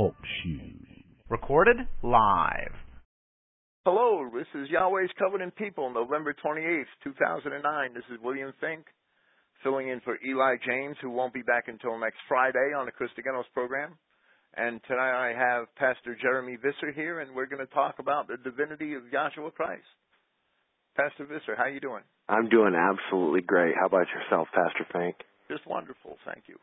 Talk Show. Recorded live. Hello, this is Yahweh's Covenant People, November 28th, 2009. This is William Fink, filling in for Eli James, who won't be back until next Friday on the Christogenos program. And tonight I have Pastor Jeremy Visser here, and we're going to talk about the divinity of Yahshua Christ. Pastor Visser, how are you doing? I'm doing absolutely great. How about yourself, Pastor Fink? Just wonderful, thank you.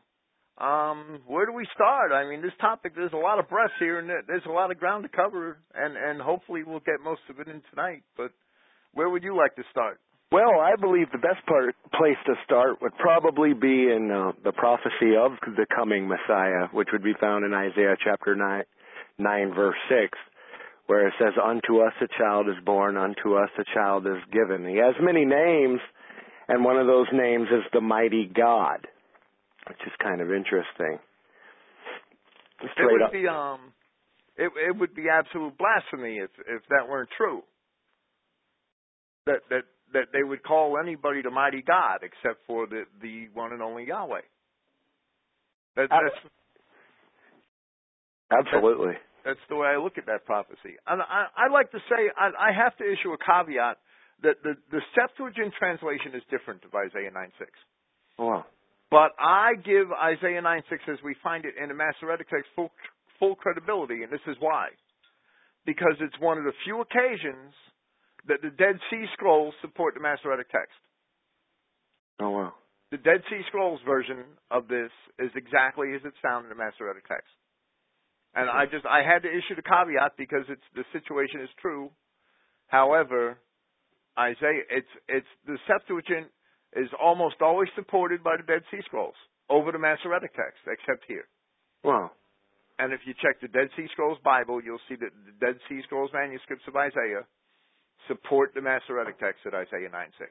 Um, where do we start? I mean, this topic, there's a lot of breaths here, and there's a lot of ground to cover, and, and hopefully we'll get most of it in tonight. But where would you like to start? Well, I believe the best part, place to start would probably be in uh, the prophecy of the coming Messiah, which would be found in Isaiah chapter 9, 9, verse 6, where it says, Unto us a child is born, unto us a child is given. He has many names, and one of those names is the mighty God which is kind of interesting. Straight it would up. be um, it it would be absolute blasphemy if if that weren't true. That that that they would call anybody the mighty God except for the the one and only Yahweh. That, that's absolutely. That's, that's the way I look at that prophecy. And I I like to say I I have to issue a caveat that the the Septuagint translation is different of Isaiah nine six. Wow. But I give Isaiah 9 6 as we find it in the Masoretic text full, full credibility, and this is why. Because it's one of the few occasions that the Dead Sea Scrolls support the Masoretic text. Oh, wow. The Dead Sea Scrolls version of this is exactly as it's found in the Masoretic text. And I just I had to issue the caveat because it's the situation is true. However, Isaiah it's it's the Septuagint is almost always supported by the Dead Sea Scrolls over the Masoretic text, except here. Wow. And if you check the Dead Sea Scrolls Bible, you'll see that the Dead Sea Scrolls manuscripts of Isaiah support the Masoretic text at Isaiah 9 6.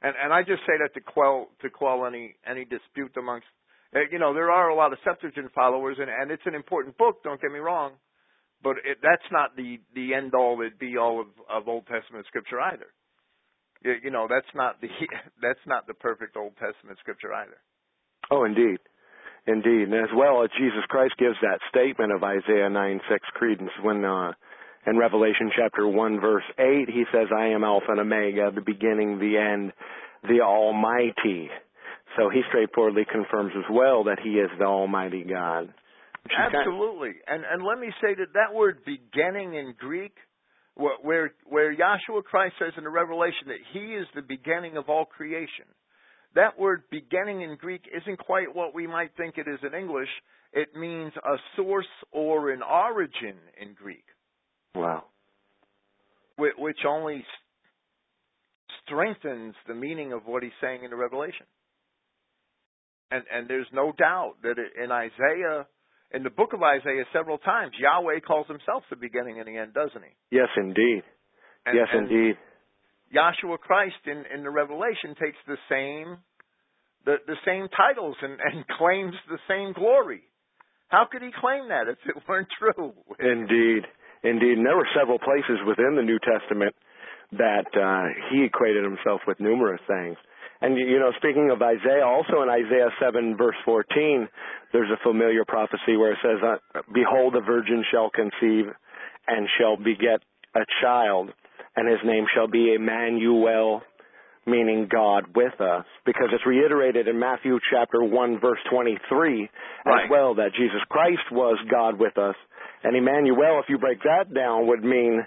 And and I just say that to quell to quell any any dispute amongst eh, you know there are a lot of Septuagint followers and and it's an important book. Don't get me wrong, but it, that's not the the end all and be all of of Old Testament scripture either you know that's not the that's not the perfect Old Testament scripture either. Oh, indeed, indeed, and as well as Jesus Christ gives that statement of Isaiah nine six credence when uh, in Revelation chapter one verse eight he says, "I am Alpha and Omega, the beginning, the end, the Almighty." So he straightforwardly confirms as well that he is the Almighty God. Absolutely, and and let me say that that word "beginning" in Greek where where Yahshua Christ says in the Revelation that He is the beginning of all creation. That word "beginning" in Greek isn't quite what we might think it is in English. It means a source or an origin in Greek. Wow. Which only strengthens the meaning of what he's saying in the Revelation. And and there's no doubt that in Isaiah in the book of Isaiah several times. Yahweh calls himself the beginning and the end, doesn't he? Yes, indeed. And, yes, and indeed. Yahshua Christ in, in the Revelation takes the same the, the same titles and, and claims the same glory. How could he claim that if it weren't true? Indeed. Indeed. And there were several places within the New Testament that uh, he equated himself with numerous things. And you know, speaking of Isaiah, also in Isaiah 7 verse 14, there's a familiar prophecy where it says, uh, "Behold, a virgin shall conceive and shall beget a child, and his name shall be Emmanuel, meaning God with us." Because it's reiterated in Matthew chapter 1 verse 23 right. as well that Jesus Christ was God with us. And Emmanuel, if you break that down, would mean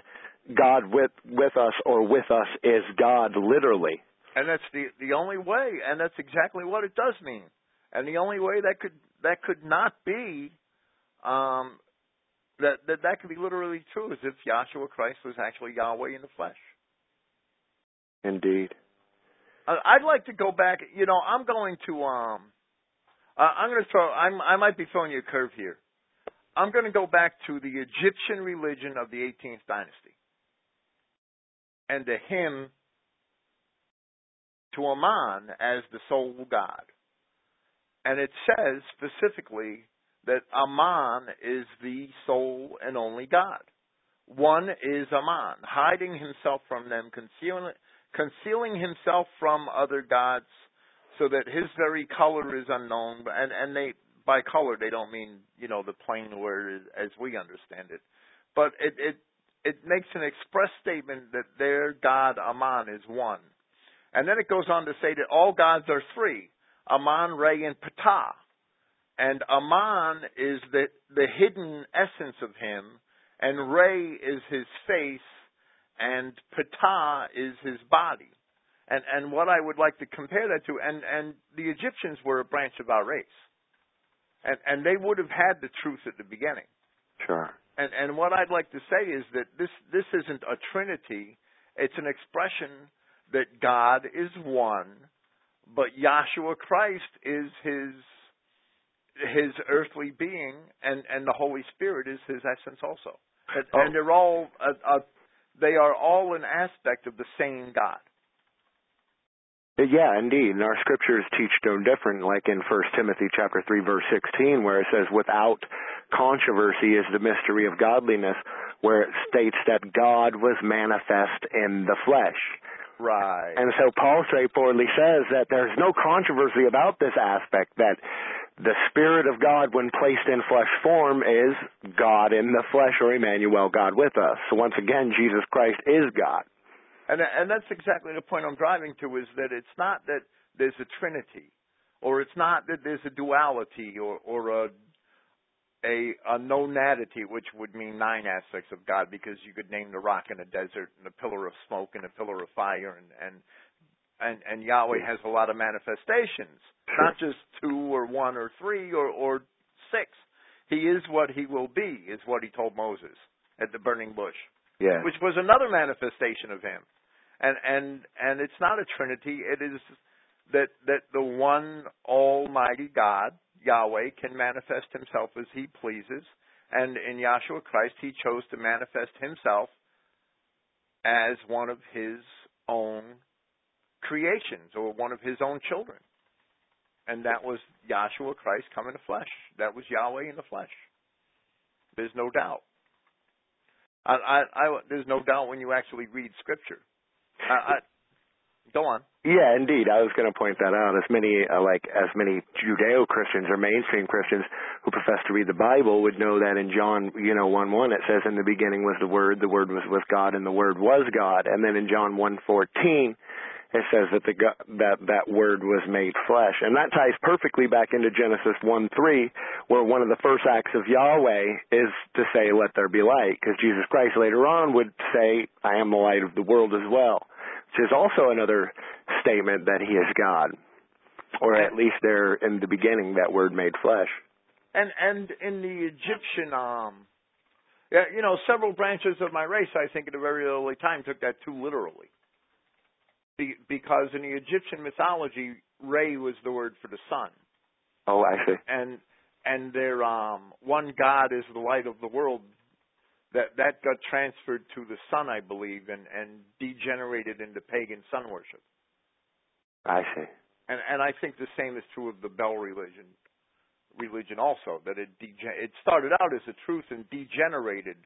God with with us or with us is God literally. And that's the the only way, and that's exactly what it does mean. And the only way that could that could not be um, that that that could be literally true is if Yahshua Christ was actually Yahweh in the flesh. Indeed. I'd like to go back. You know, I'm going to um, uh, I'm going to throw. I'm I might be throwing you a curve here. I'm going to go back to the Egyptian religion of the 18th dynasty, and to him to Aman as the sole god. And it says specifically that Aman is the sole and only God. One is Aman, hiding himself from them, concealing, concealing himself from other gods, so that his very color is unknown. And, and they, by color they don't mean you know the plain word as we understand it, but it it it makes an express statement that their God Aman is one, and then it goes on to say that all gods are three: Aman, Re, and Ptah. And Aman is the the hidden essence of him, and Re is his face, and Ptah is his body. And and what I would like to compare that to, and and the Egyptians were a branch of our race, and and they would have had the truth at the beginning. Sure. And and what I'd like to say is that this this isn't a trinity; it's an expression that God is one, but Yahshua Christ is his his earthly being, and and the Holy Spirit is his essence also. And, oh. and they're all a, a, they are all an aspect of the same God. Uh, yeah, indeed. And our scriptures teach no different, like in First Timothy chapter three, verse sixteen, where it says, Without controversy is the mystery of godliness, where it states that God was manifest in the flesh. Right. And so Paul straightforwardly says that there's no controversy about this aspect, that the Spirit of God, when placed in flesh form, is God in the flesh, or Emmanuel, God with us. So once again, Jesus Christ is God. And and that's exactly the point I'm driving to is that it's not that there's a trinity, or it's not that there's a duality, or or a a, a nonadity, which would mean nine aspects of God, because you could name the rock in a desert, and the pillar of smoke, and a pillar of fire, and and and, and Yahweh has a lot of manifestations, not just two or one or three or or six. He is what he will be, is what he told Moses at the burning bush yeah. which was another manifestation of him. And and and it's not a trinity. It is that that the one Almighty God Yahweh can manifest Himself as He pleases, and in Yahshua Christ He chose to manifest Himself as one of His own creations or one of His own children. And that was Yahshua Christ come in the flesh. That was Yahweh in the flesh. There's no doubt. I, I, I, there's no doubt when you actually read Scripture. I, I, go on. Yeah, indeed. I was going to point that out. As many uh, like as many Judeo Christians or mainstream Christians who profess to read the Bible would know that in John, you know, one one it says, "In the beginning was the Word. The Word was with God, and the Word was God." And then in John one fourteen, it says that the that that Word was made flesh, and that ties perfectly back into Genesis one three, where one of the first acts of Yahweh is to say, "Let there be light," because Jesus Christ later on would say, "I am the light of the world" as well which is also another statement that he is God, or at least there in the beginning that word made flesh. And and in the Egyptian, um, yeah, you know, several branches of my race, I think, at a very early time took that too literally, Be, because in the Egyptian mythology, Re was the word for the sun. Oh, I see. And and their um, one God is the light of the world that that got transferred to the sun, I believe, and and degenerated into pagan sun worship. I see. And and I think the same is true of the Baal religion, religion also. That it degen- it started out as a truth and degenerated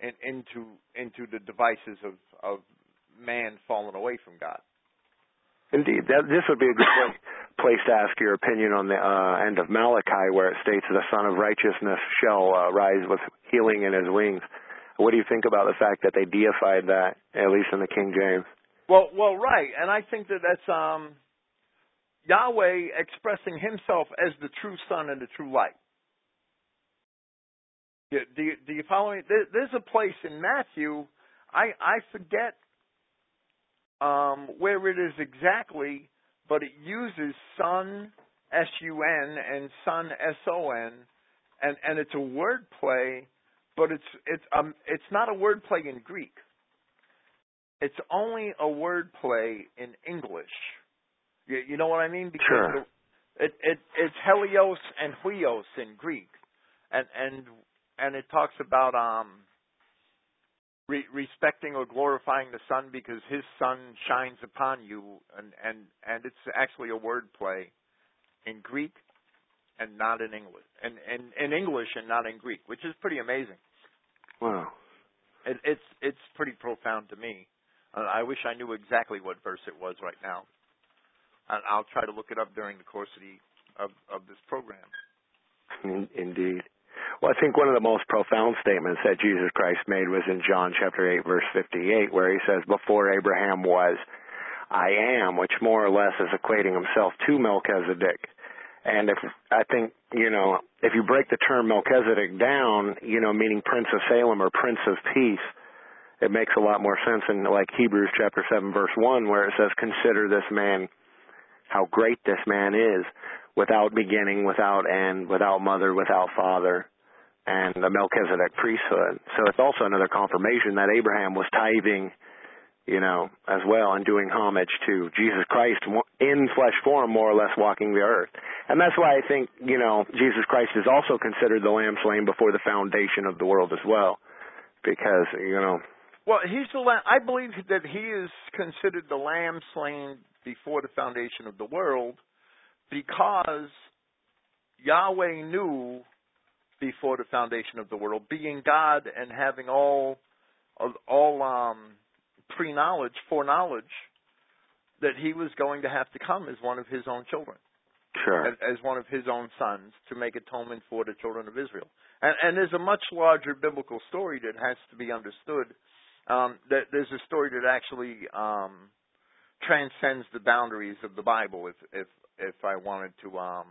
in, into into the devices of of man falling away from God. Indeed, that, this would be a good place to ask your opinion on the uh, end of Malachi, where it states, that "The Son of Righteousness shall uh, rise with healing in his wings." What do you think about the fact that they deified that, at least in the King James? Well, well, right, and I think that that's um, Yahweh expressing Himself as the true Sun and the true light. Do, you, do you follow me? There, there's a place in Matthew, I I forget um, where it is exactly, but it uses Sun S U N and Son S O N, and and it's a word play, but it's it's um it's not a word play in Greek. It's only a word play in English. You, you know what I mean? Because sure. it, it it's Helios and Huios in Greek, and and and it talks about um re- respecting or glorifying the sun because his sun shines upon you, and and and it's actually a word play in Greek and not in English, and and in English and not in Greek, which is pretty amazing. Wow. It, it's it's pretty profound to me. Uh, I wish I knew exactly what verse it was right now. And I'll try to look it up during the course of the of, of this program. Indeed. Well, I think one of the most profound statements that Jesus Christ made was in John chapter 8 verse 58 where he says, before Abraham was, I am, which more or less is equating himself to Melchizedek. And if, I think, you know, if you break the term Melchizedek down, you know, meaning Prince of Salem or Prince of Peace, it makes a lot more sense in like Hebrews chapter 7 verse 1 where it says, consider this man, how great this man is, without beginning, without end, without mother, without father, and the Melchizedek priesthood. So it's also another confirmation that Abraham was tithing, you know, as well and doing homage to Jesus Christ in flesh form, more or less walking the earth. And that's why I think, you know, Jesus Christ is also considered the lamb slain before the foundation of the world as well. Because, you know. Well, he's the lamb. I believe that he is considered the lamb slain before the foundation of the world because Yahweh knew before the foundation of the world, being God and having all all um, pre knowledge, foreknowledge, that he was going to have to come as one of his own children. Sure. As, as one of his own sons to make atonement for the children of Israel. And, and there's a much larger biblical story that has to be understood. Um, that there's a story that actually um, transcends the boundaries of the Bible. If if if I wanted to, um,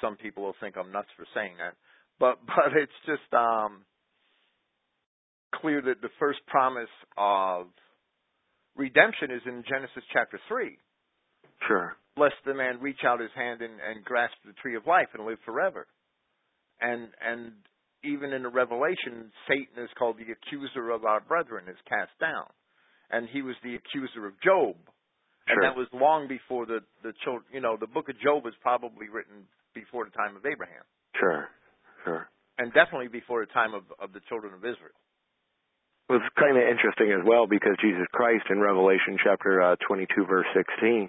some people will think I'm nuts for saying that, but but it's just um, clear that the first promise of redemption is in Genesis chapter three. Sure. Lest the man reach out his hand and, and grasp the tree of life and live forever. And and even in the Revelation, Satan is called the accuser of our brethren, is cast down, and he was the accuser of Job. And sure. that was long before the the children. You know, the book of Job was probably written before the time of Abraham. Sure. Sure. And definitely before the time of, of the children of Israel. It was kind of interesting as well because Jesus Christ in Revelation chapter uh, 22 verse 16,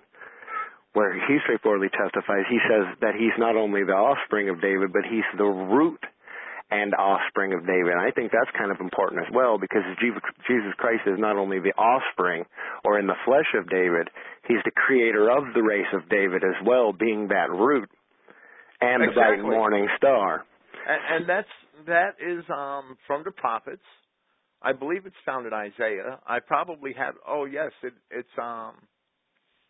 where he straightforwardly testifies, he says that he's not only the offspring of David, but he's the root and offspring of David. And I think that's kind of important as well because Jesus Christ is not only the offspring or in the flesh of David, he's the creator of the race of David as well, being that root and exactly. the bright morning star and, and that's that is um, from the prophets. I believe it's found in Isaiah. I probably have. Oh yes, it, it's um.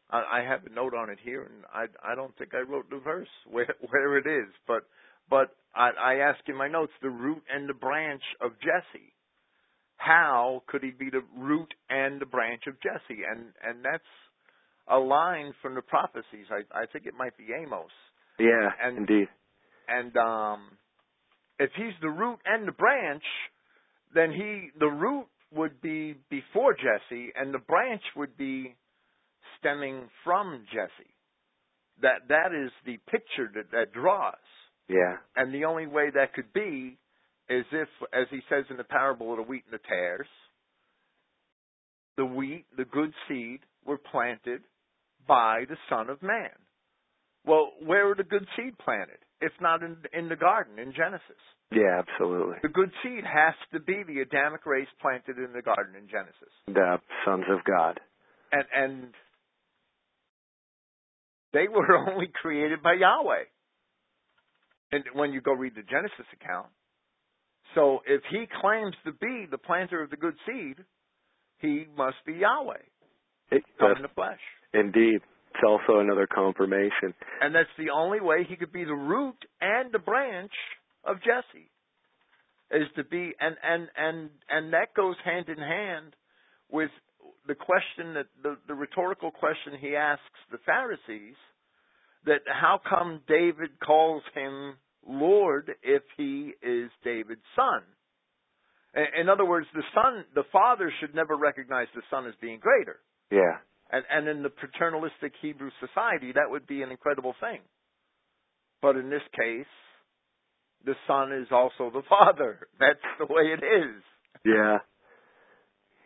I, I have a note on it here, and I I don't think I wrote the verse where where it is, but but I, I ask in my notes the root and the branch of Jesse. How could he be the root and the branch of Jesse? And and that's a line from the prophecies. I I think it might be Amos. Yeah, and, indeed. And um if he's the root and the branch, then he the root would be before Jesse, and the branch would be stemming from Jesse. That that is the picture that that draws. Yeah. And the only way that could be is if, as he says in the parable of the wheat and the tares, the wheat, the good seed, were planted by the Son of Man. Well, where were the good seed planted? if not in, in the garden in Genesis. Yeah, absolutely. The good seed has to be the Adamic race planted in the garden in Genesis. The sons of God. And and they were only created by Yahweh. And when you go read the Genesis account. So if he claims to be the planter of the good seed, he must be Yahweh. It, come in the flesh. Indeed. It's also another confirmation. And that's the only way he could be the root and the branch of Jesse. Is to be and and and and that goes hand in hand with the question that the, the rhetorical question he asks the Pharisees that how come David calls him Lord if he is David's son? In other words, the son, the father should never recognize the son as being greater. Yeah. And, and in the paternalistic Hebrew society, that would be an incredible thing. But in this case, the son is also the father. That's the way it is. Yeah.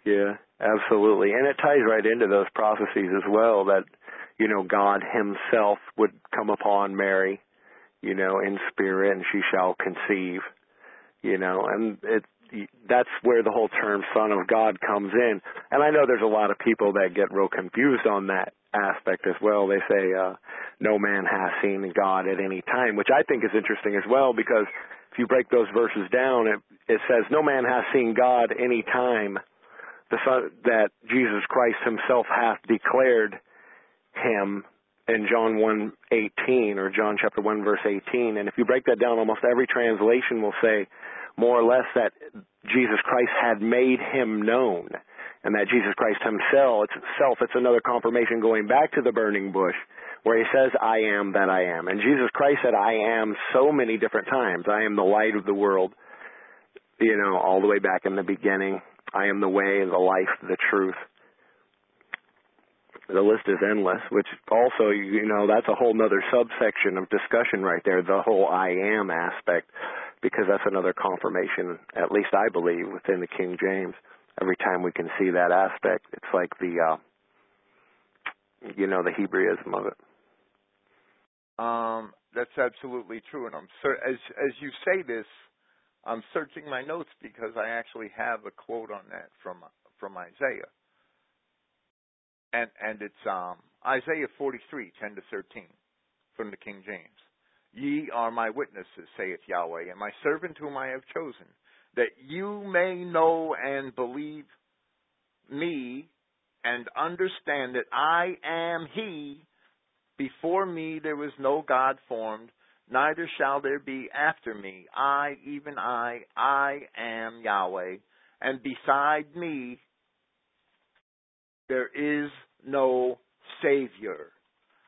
Yeah, absolutely. And it ties right into those prophecies as well that, you know, God himself would come upon Mary, you know, in spirit and she shall conceive, you know, and it that's where the whole term son of God comes in. And I know there's a lot of people that get real confused on that aspect as well. They say uh, no man has seen God at any time, which I think is interesting as well because if you break those verses down, it, it says no man has seen God any time. The son, that Jesus Christ Himself hath declared Him in John 1:18 or John chapter 1 verse 18. And if you break that down, almost every translation will say more or less that Jesus Christ had made him known and that Jesus Christ himself itself it's another confirmation going back to the burning bush where he says I am that I am. And Jesus Christ said I am so many different times. I am the light of the world. You know, all the way back in the beginning. I am the way, the life, the truth the list is endless, which also, you know, that's a whole nother subsection of discussion right there, the whole I am aspect, because that's another confirmation, at least I believe, within the King James. Every time we can see that aspect, it's like the, uh, you know, the Hebraism of it. Um, that's absolutely true, and I'm cer- as as you say this, I'm searching my notes because I actually have a quote on that from from Isaiah and and it's um, Isaiah 43, 10 to 13, from the King James. Ye are my witnesses, saith Yahweh, and my servant whom I have chosen, that you may know and believe me and understand that I am He. Before me there was no God formed, neither shall there be after me. I, even I, I am Yahweh, and beside me there is no Savior.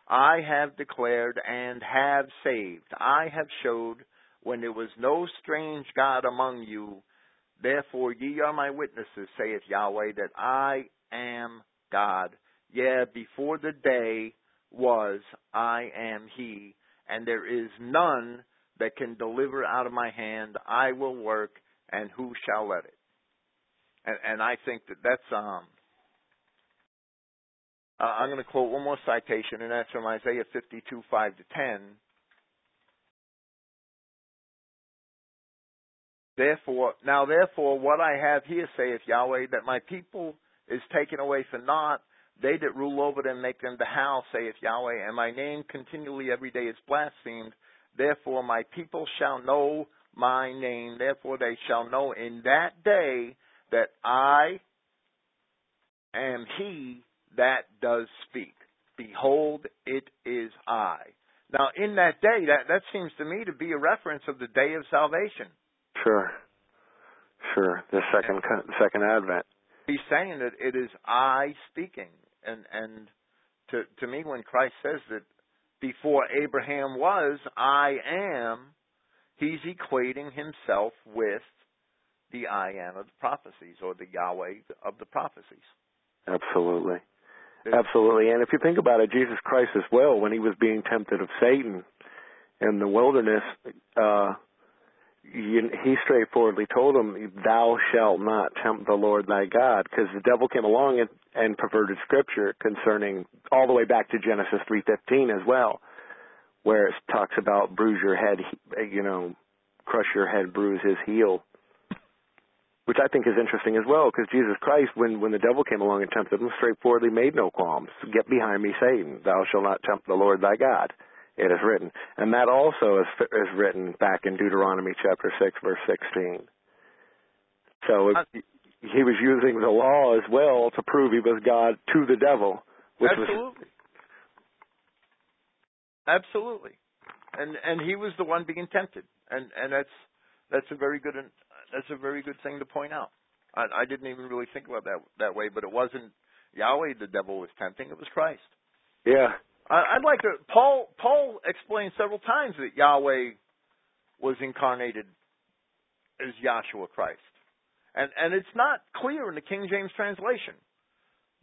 I have declared and have saved. I have showed when there was no strange God among you. Therefore ye are my witnesses, saith Yahweh, that I am God. Yea, before the day was, I am He, and there is none that can deliver out of my hand. I will work, and who shall let it? And, and I think that that's um, uh, I'm going to quote one more citation, and that's from Isaiah 52, 5 to 10. Therefore, now therefore, what I have here saith Yahweh, that my people is taken away for naught. They that rule over them make them the house, saith Yahweh, and my name continually every day is blasphemed. Therefore, my people shall know my name. Therefore, they shall know in that day that I am He that does speak. Behold, it is I. Now, in that day, that, that seems to me to be a reference of the day of salvation. Sure. Sure. The second and second advent. He's saying that it is I speaking. And and to to me when Christ says that before Abraham was, I am, he's equating himself with the I am of the prophecies or the Yahweh of the prophecies. Absolutely. Absolutely. And if you think about it, Jesus Christ as well, when he was being tempted of Satan in the wilderness, uh, he straightforwardly told him, "Thou shalt not tempt the Lord thy God," because the devil came along and, and perverted Scripture concerning all the way back to Genesis three fifteen as well, where it talks about bruise your head, you know, crush your head, bruise his heel which I think is interesting as well, because Jesus Christ, when when the devil came along and tempted him, straightforwardly made no qualms. Get behind me, Satan! Thou shalt not tempt the Lord thy God. It is written, and that also is is written back in Deuteronomy chapter six, verse sixteen. So he was using the law as well to prove he was God to the devil. Which absolutely, was, absolutely, and and he was the one being tempted, and and that's that's a very good that's a very good thing to point out. I, I didn't even really think about that that way, but it wasn't Yahweh the devil was tempting; it was Christ. Yeah. I, I'd like to. Paul Paul explained several times that Yahweh was incarnated as Yahshua Christ, and and it's not clear in the King James translation.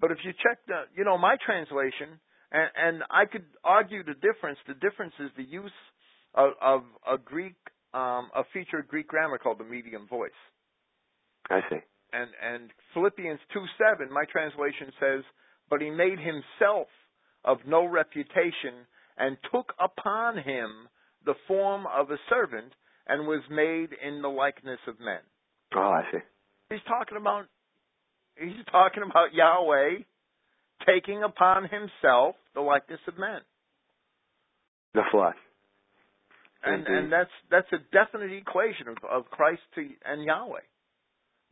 But if you check the, you know, my translation, and, and I could argue the difference. The difference is the use of, of a Greek um, a feature of Greek grammar called the medium voice. I see. And and Philippians two seven, my translation says, but he made himself of no reputation and took upon him the form of a servant and was made in the likeness of men. Oh, I see. He's talking about he's talking about Yahweh taking upon himself the likeness of men. The flesh. And Indeed. and that's that's a definite equation of, of Christ to, and Yahweh.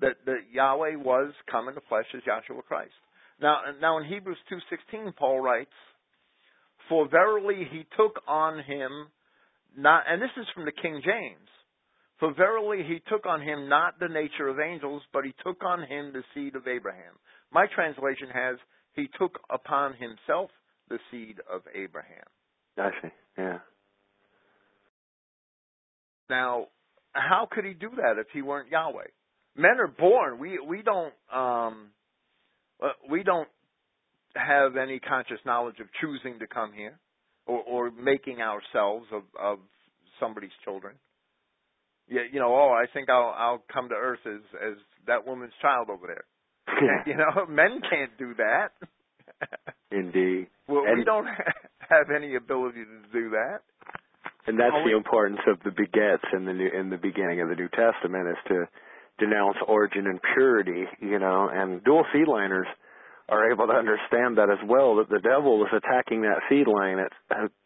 That that Yahweh was come in the flesh as Yahshua Christ. Now now in Hebrews two sixteen Paul writes, For verily he took on him not and this is from the King James. For verily he took on him not the nature of angels, but he took on him the seed of Abraham. My translation has he took upon himself the seed of Abraham. I see. Yeah. Now, how could he do that if he weren't Yahweh? Men are born. We we don't um uh, we don't have any conscious knowledge of choosing to come here or or making ourselves of of somebody's children. Yeah, you know, oh, I think I'll I'll come to earth as as that woman's child over there. You know, men can't do that. Indeed. well, we don't have any ability to do that. And that's the importance of the begets in the new in the beginning of the New Testament is to denounce origin and purity, you know, and dual seed liners are able to understand that as well that the devil was attacking that seed line at,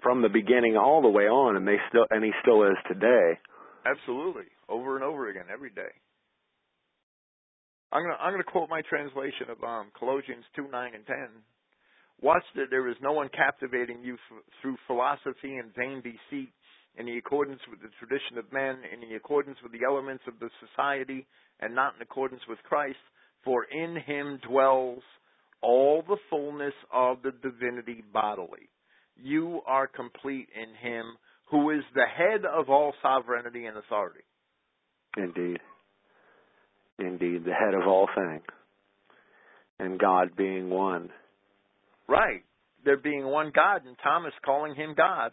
from the beginning all the way on and they still and he still is today. Absolutely, over and over again, every day. I'm gonna I'm gonna quote my translation of um, Colossians two nine and ten. Watch that there is no one captivating you f- through philosophy and vain deceit, in the accordance with the tradition of men, in the accordance with the elements of the society, and not in accordance with Christ. For in him dwells all the fullness of the divinity bodily. You are complete in him who is the head of all sovereignty and authority. Indeed. Indeed, the head of all things. And God being one. Right. There being one God, and Thomas calling him God.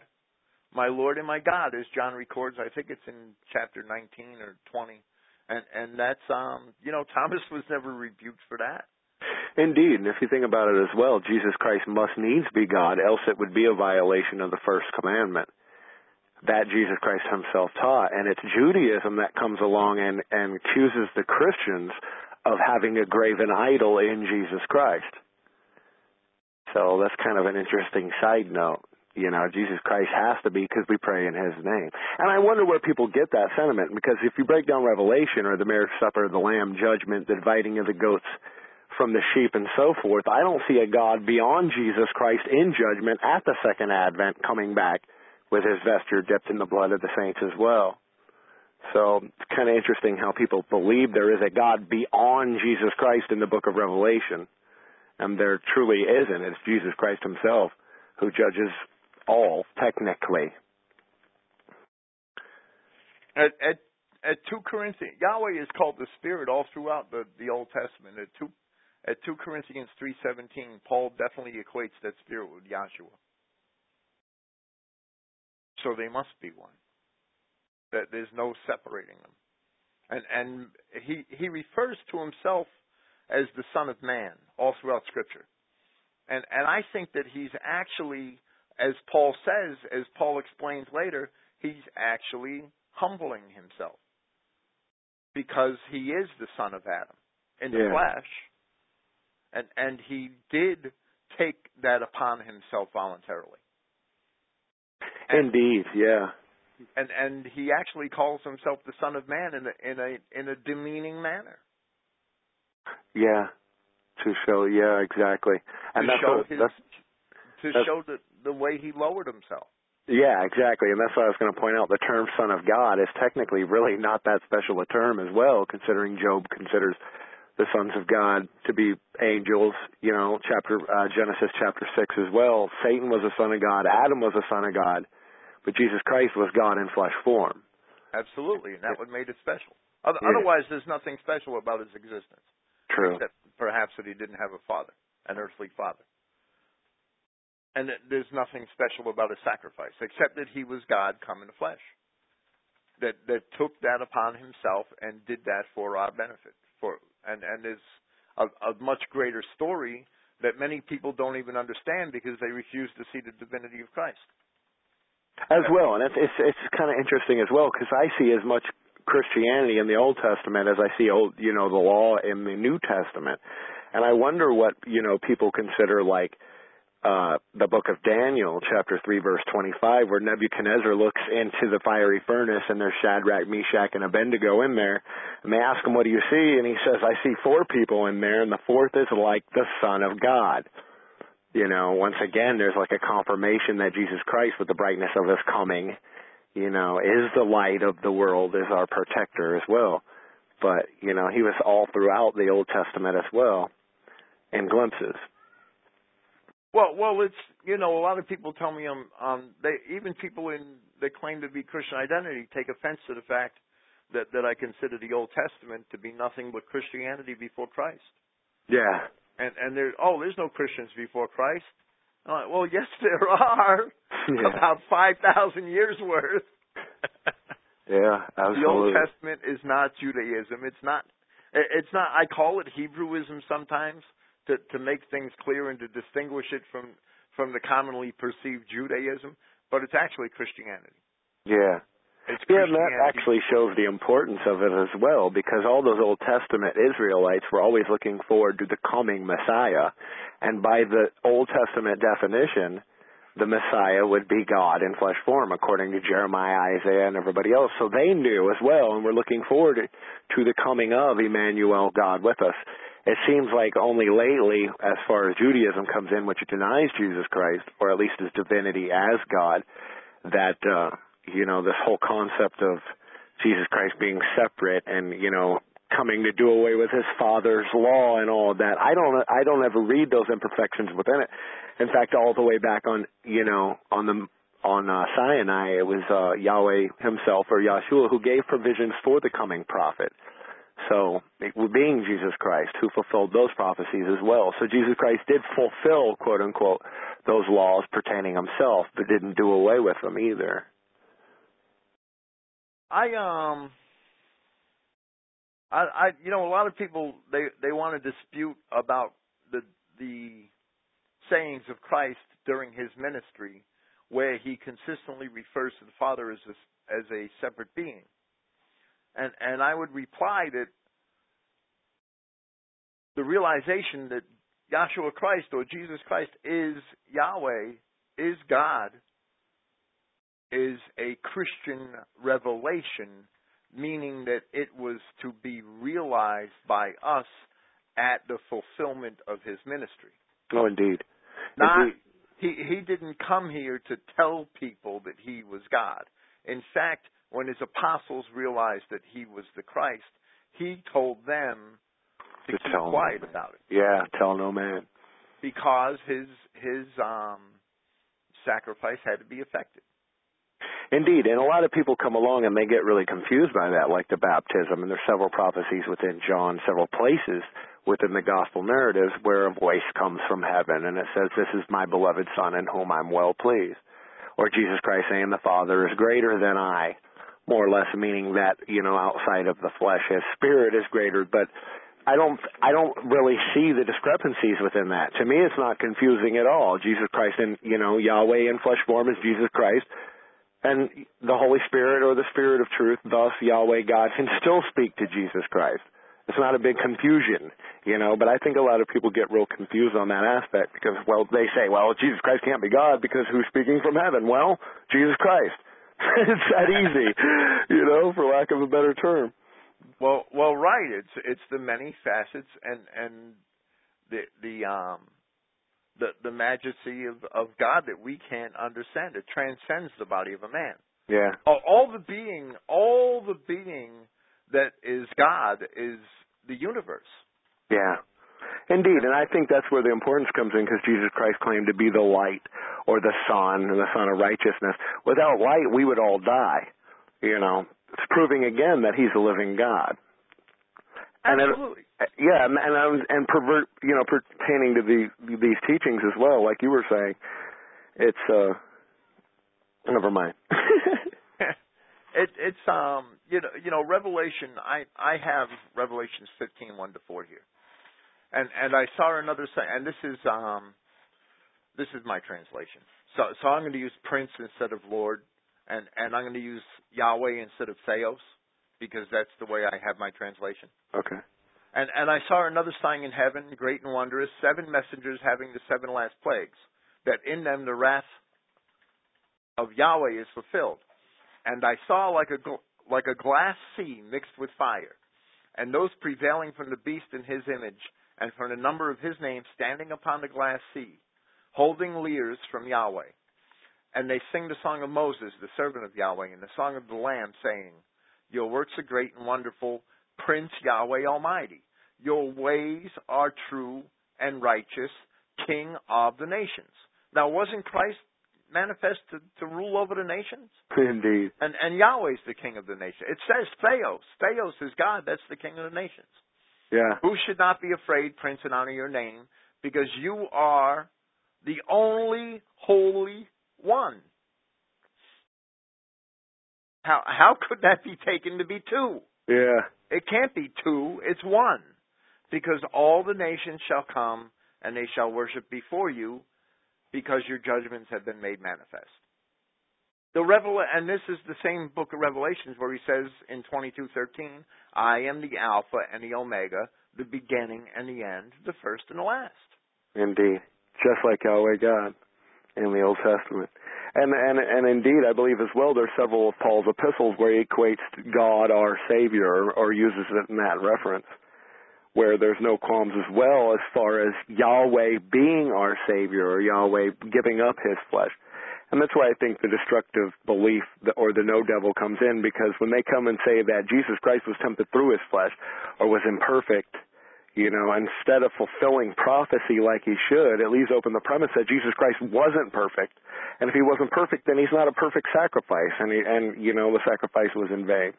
My Lord and my God, as John records, I think it's in chapter 19 or 20. And and that's um you know Thomas was never rebuked for that. Indeed, and if you think about it as well, Jesus Christ must needs be God, else it would be a violation of the first commandment. That Jesus Christ himself taught. And it's Judaism that comes along and, and accuses the Christians of having a graven idol in Jesus Christ. So that's kind of an interesting side note. You know, Jesus Christ has to be because we pray in His name. And I wonder where people get that sentiment because if you break down Revelation or the marriage supper of the Lamb, judgment, the dividing of the goats from the sheep and so forth, I don't see a God beyond Jesus Christ in judgment at the second advent coming back with His vesture dipped in the blood of the saints as well. So it's kind of interesting how people believe there is a God beyond Jesus Christ in the book of Revelation. And there truly isn't. It's Jesus Christ Himself who judges all technically. At at at two Corinthians, Yahweh is called the Spirit all throughout the the Old Testament. At two at two Corinthians three seventeen, Paul definitely equates that Spirit with Yahshua. So they must be one. That there's no separating them. And and he he refers to himself as the Son of Man all throughout Scripture. And and I think that he's actually, as Paul says, as Paul explains later, he's actually humbling himself because he is the son of Adam in the Yeah. flesh, and and he did take that upon himself voluntarily. And, Indeed, yeah. and and he actually calls himself the Son of Man in a in a in a demeaning manner Yeah. To show, yeah, exactly. And to that's show what, his that's to that's- show the the way he lowered himself. Yeah, exactly. And that's what I was going to point out. The term son of God is technically really not that special a term as well, considering Job considers the sons of God to be angels, you know, chapter uh, Genesis chapter 6 as well. Satan was a son of God, Adam was a son of God, but Jesus Christ was God in flesh form. Absolutely, and that would made it special. Oth- Yeah. Otherwise, there's nothing special about his existence, True. except perhaps that he didn't have a father, an earthly father. And there's nothing special about his sacrifice, except that he was God come in the flesh. That that took that upon himself and did that for our benefit. For and and is a, a much greater story that many people don't even understand because they refuse to see the divinity of Christ. As well, and it's it's, it's kind of interesting as well because I see as much Christianity in the Old Testament as I see old, you know, the law in the New Testament. And I wonder what, you know, people consider like uh the book of Daniel, chapter 3 verse 25 where Nebuchadnezzar looks into the fiery furnace and there's Shadrach, Meshach and Abednego in there. And they ask him, "What do you see?" And he says, "I see four people in there and the fourth is like the son of God." You know, once again there's like a confirmation that Jesus Christ with the brightness of his coming, you know, is the light of the world, is our protector as well. But, you know, he was all throughout the Old Testament as well in glimpses. Well, well, it's you know a lot of people tell me um um they even people in that claim to be Christian identity take offense to the fact that that I consider the Old Testament to be nothing but Christianity before Christ. Yeah. And and there oh there's no Christians before Christ. Like, well, yes there are. Yeah. About five thousand years worth. Yeah, absolutely. The Old. Testament is not Judaism. It's not. It's not. I call it Hebrewism sometimes to to make things clear and to distinguish it from from the commonly perceived Judaism, but it's actually Christianity. Yeah. It's Yeah, and that actually shows the importance of it as well, because all those Old Testament Israelites were always looking forward to the coming Messiah. And by the Old Testament definition, the Messiah would be God in flesh form, according to Jeremiah, Isaiah, and everybody else. So they knew as well, and were looking forward to the coming of Emmanuel, God with us. It seems like only lately, as far as Judaism comes in, which denies Jesus Christ, or at least his divinity as God, that uh you know this whole concept of Jesus Christ being separate and you know coming to do away with his father's law and all of that. I don't I don't ever read those imperfections within it. In fact, all the way back on you know on the on uh, Sinai, it was uh, Yahweh himself or Yahshua who gave provisions for the coming prophet. So, being Jesus Christ who fulfilled those prophecies as well. So Jesus Christ did fulfill, quote unquote, those laws pertaining himself, but didn't do away with them either. I um I I you know a lot of people they they want to dispute about the the sayings of Christ during his ministry where he consistently refers to the Father as a, as a separate being. And and I would reply that the realization that Yahshua Christ or Jesus Christ is Yahweh, is God, is a Christian revelation, meaning that it was to be realized by us at the fulfillment of his ministry. Oh, indeed. Not Indeed. he he didn't come here to tell people that he was God. In fact, when his apostles realized that he was the Christ, he told them to, To keep tell quiet no about it Yeah, tell no man. because his his um sacrifice had to be effected. Indeed, and a lot of people come along and they get really confused by that, like the baptism. And there's several prophecies within John, several places within the gospel narratives where a voice comes from heaven and it says, "This is my beloved Son, in whom I'm well pleased." Or Jesus Christ saying, "The Father is greater than I," more or less meaning that you know outside of the flesh, His Spirit is greater. But I don't I don't really see the discrepancies within that. To me, it's not confusing at all. Jesus Christ and you know Yahweh in flesh form is Jesus Christ and the Holy Spirit or the Spirit of truth, thus Yahweh God, can still speak to Jesus Christ. It's not a big confusion, you know, but I think a lot of people get real confused on that aspect because, well, they say, well, Jesus Christ can't be God because who's speaking from heaven? Well, Jesus Christ. it's that easy, you know, for lack of a better term. Well, well, right. It's it's the many facets and and the the um the the majesty of of God that we can't understand. It transcends the body of a man. Yeah. All, all the being, all the being that is God is the universe. Yeah. Indeed, and I think that's where the importance comes in because Jesus Christ claimed to be the light or the sun and the sun of righteousness. Without light, we would all die. You know, it's proving again that he's a living God. And it- Absolutely. Yeah, and and, um, and pervert, you know, pertaining to the these teachings as well, like you were saying, it's uh, never mind. it it's um you know you know Revelation I I have Revelations fifteen one to four here, and and I saw another say and this is um this is my translation. So so I'm going to use Prince instead of Lord, and and I'm going to use Yahweh instead of Theos because that's the way I have my translation. okay. And and I saw another sign in heaven, great and wondrous, seven messengers having the seven last plagues, that in them the wrath of Yahweh is fulfilled. And I saw like a gl- like a glass sea mixed with fire, and those prevailing from the beast in his image, and from the number of his name, standing upon the glass sea, holding lyres from Yahweh. And they sing the song of Moses, the servant of Yahweh, and the song of the Lamb, saying, Your works are great and wonderful, Prince Yahweh Almighty. Your ways are true and righteous, King of the nations. Now, wasn't Christ manifest to, to rule over the nations? Indeed. And, and Yahweh's the King of the nations. It says Theos. Theos is God. That's the King of the nations. Yeah. Who should not be afraid, Prince, and honor your name, because you are the only holy one. How how could that be taken to be two? Yeah. It can't be two, it's one. Because all the nations shall come and they shall worship before you because your judgments have been made manifest. The Revel and this is the same book of Revelations where he says in 22:13, "I am the Alpha and the Omega, the beginning and the end, the first and the last." Indeed. Just like Yahweh God in the Old Testament. And and and indeed, I believe as well. there are several of Paul's epistles where he equates God our Savior, or, or uses it in that reference, where there's no qualms as well as far as Yahweh being our Savior or Yahweh giving up His flesh. And that's why I think the destructive belief or the no devil comes in because when they come and say that Jesus Christ was tempted through His flesh or was imperfect you know, instead of fulfilling prophecy like he should, it leaves open the premise that Jesus Christ wasn't perfect. And if he wasn't perfect, then he's not a perfect sacrifice. And, he, and you know, the sacrifice was in vain.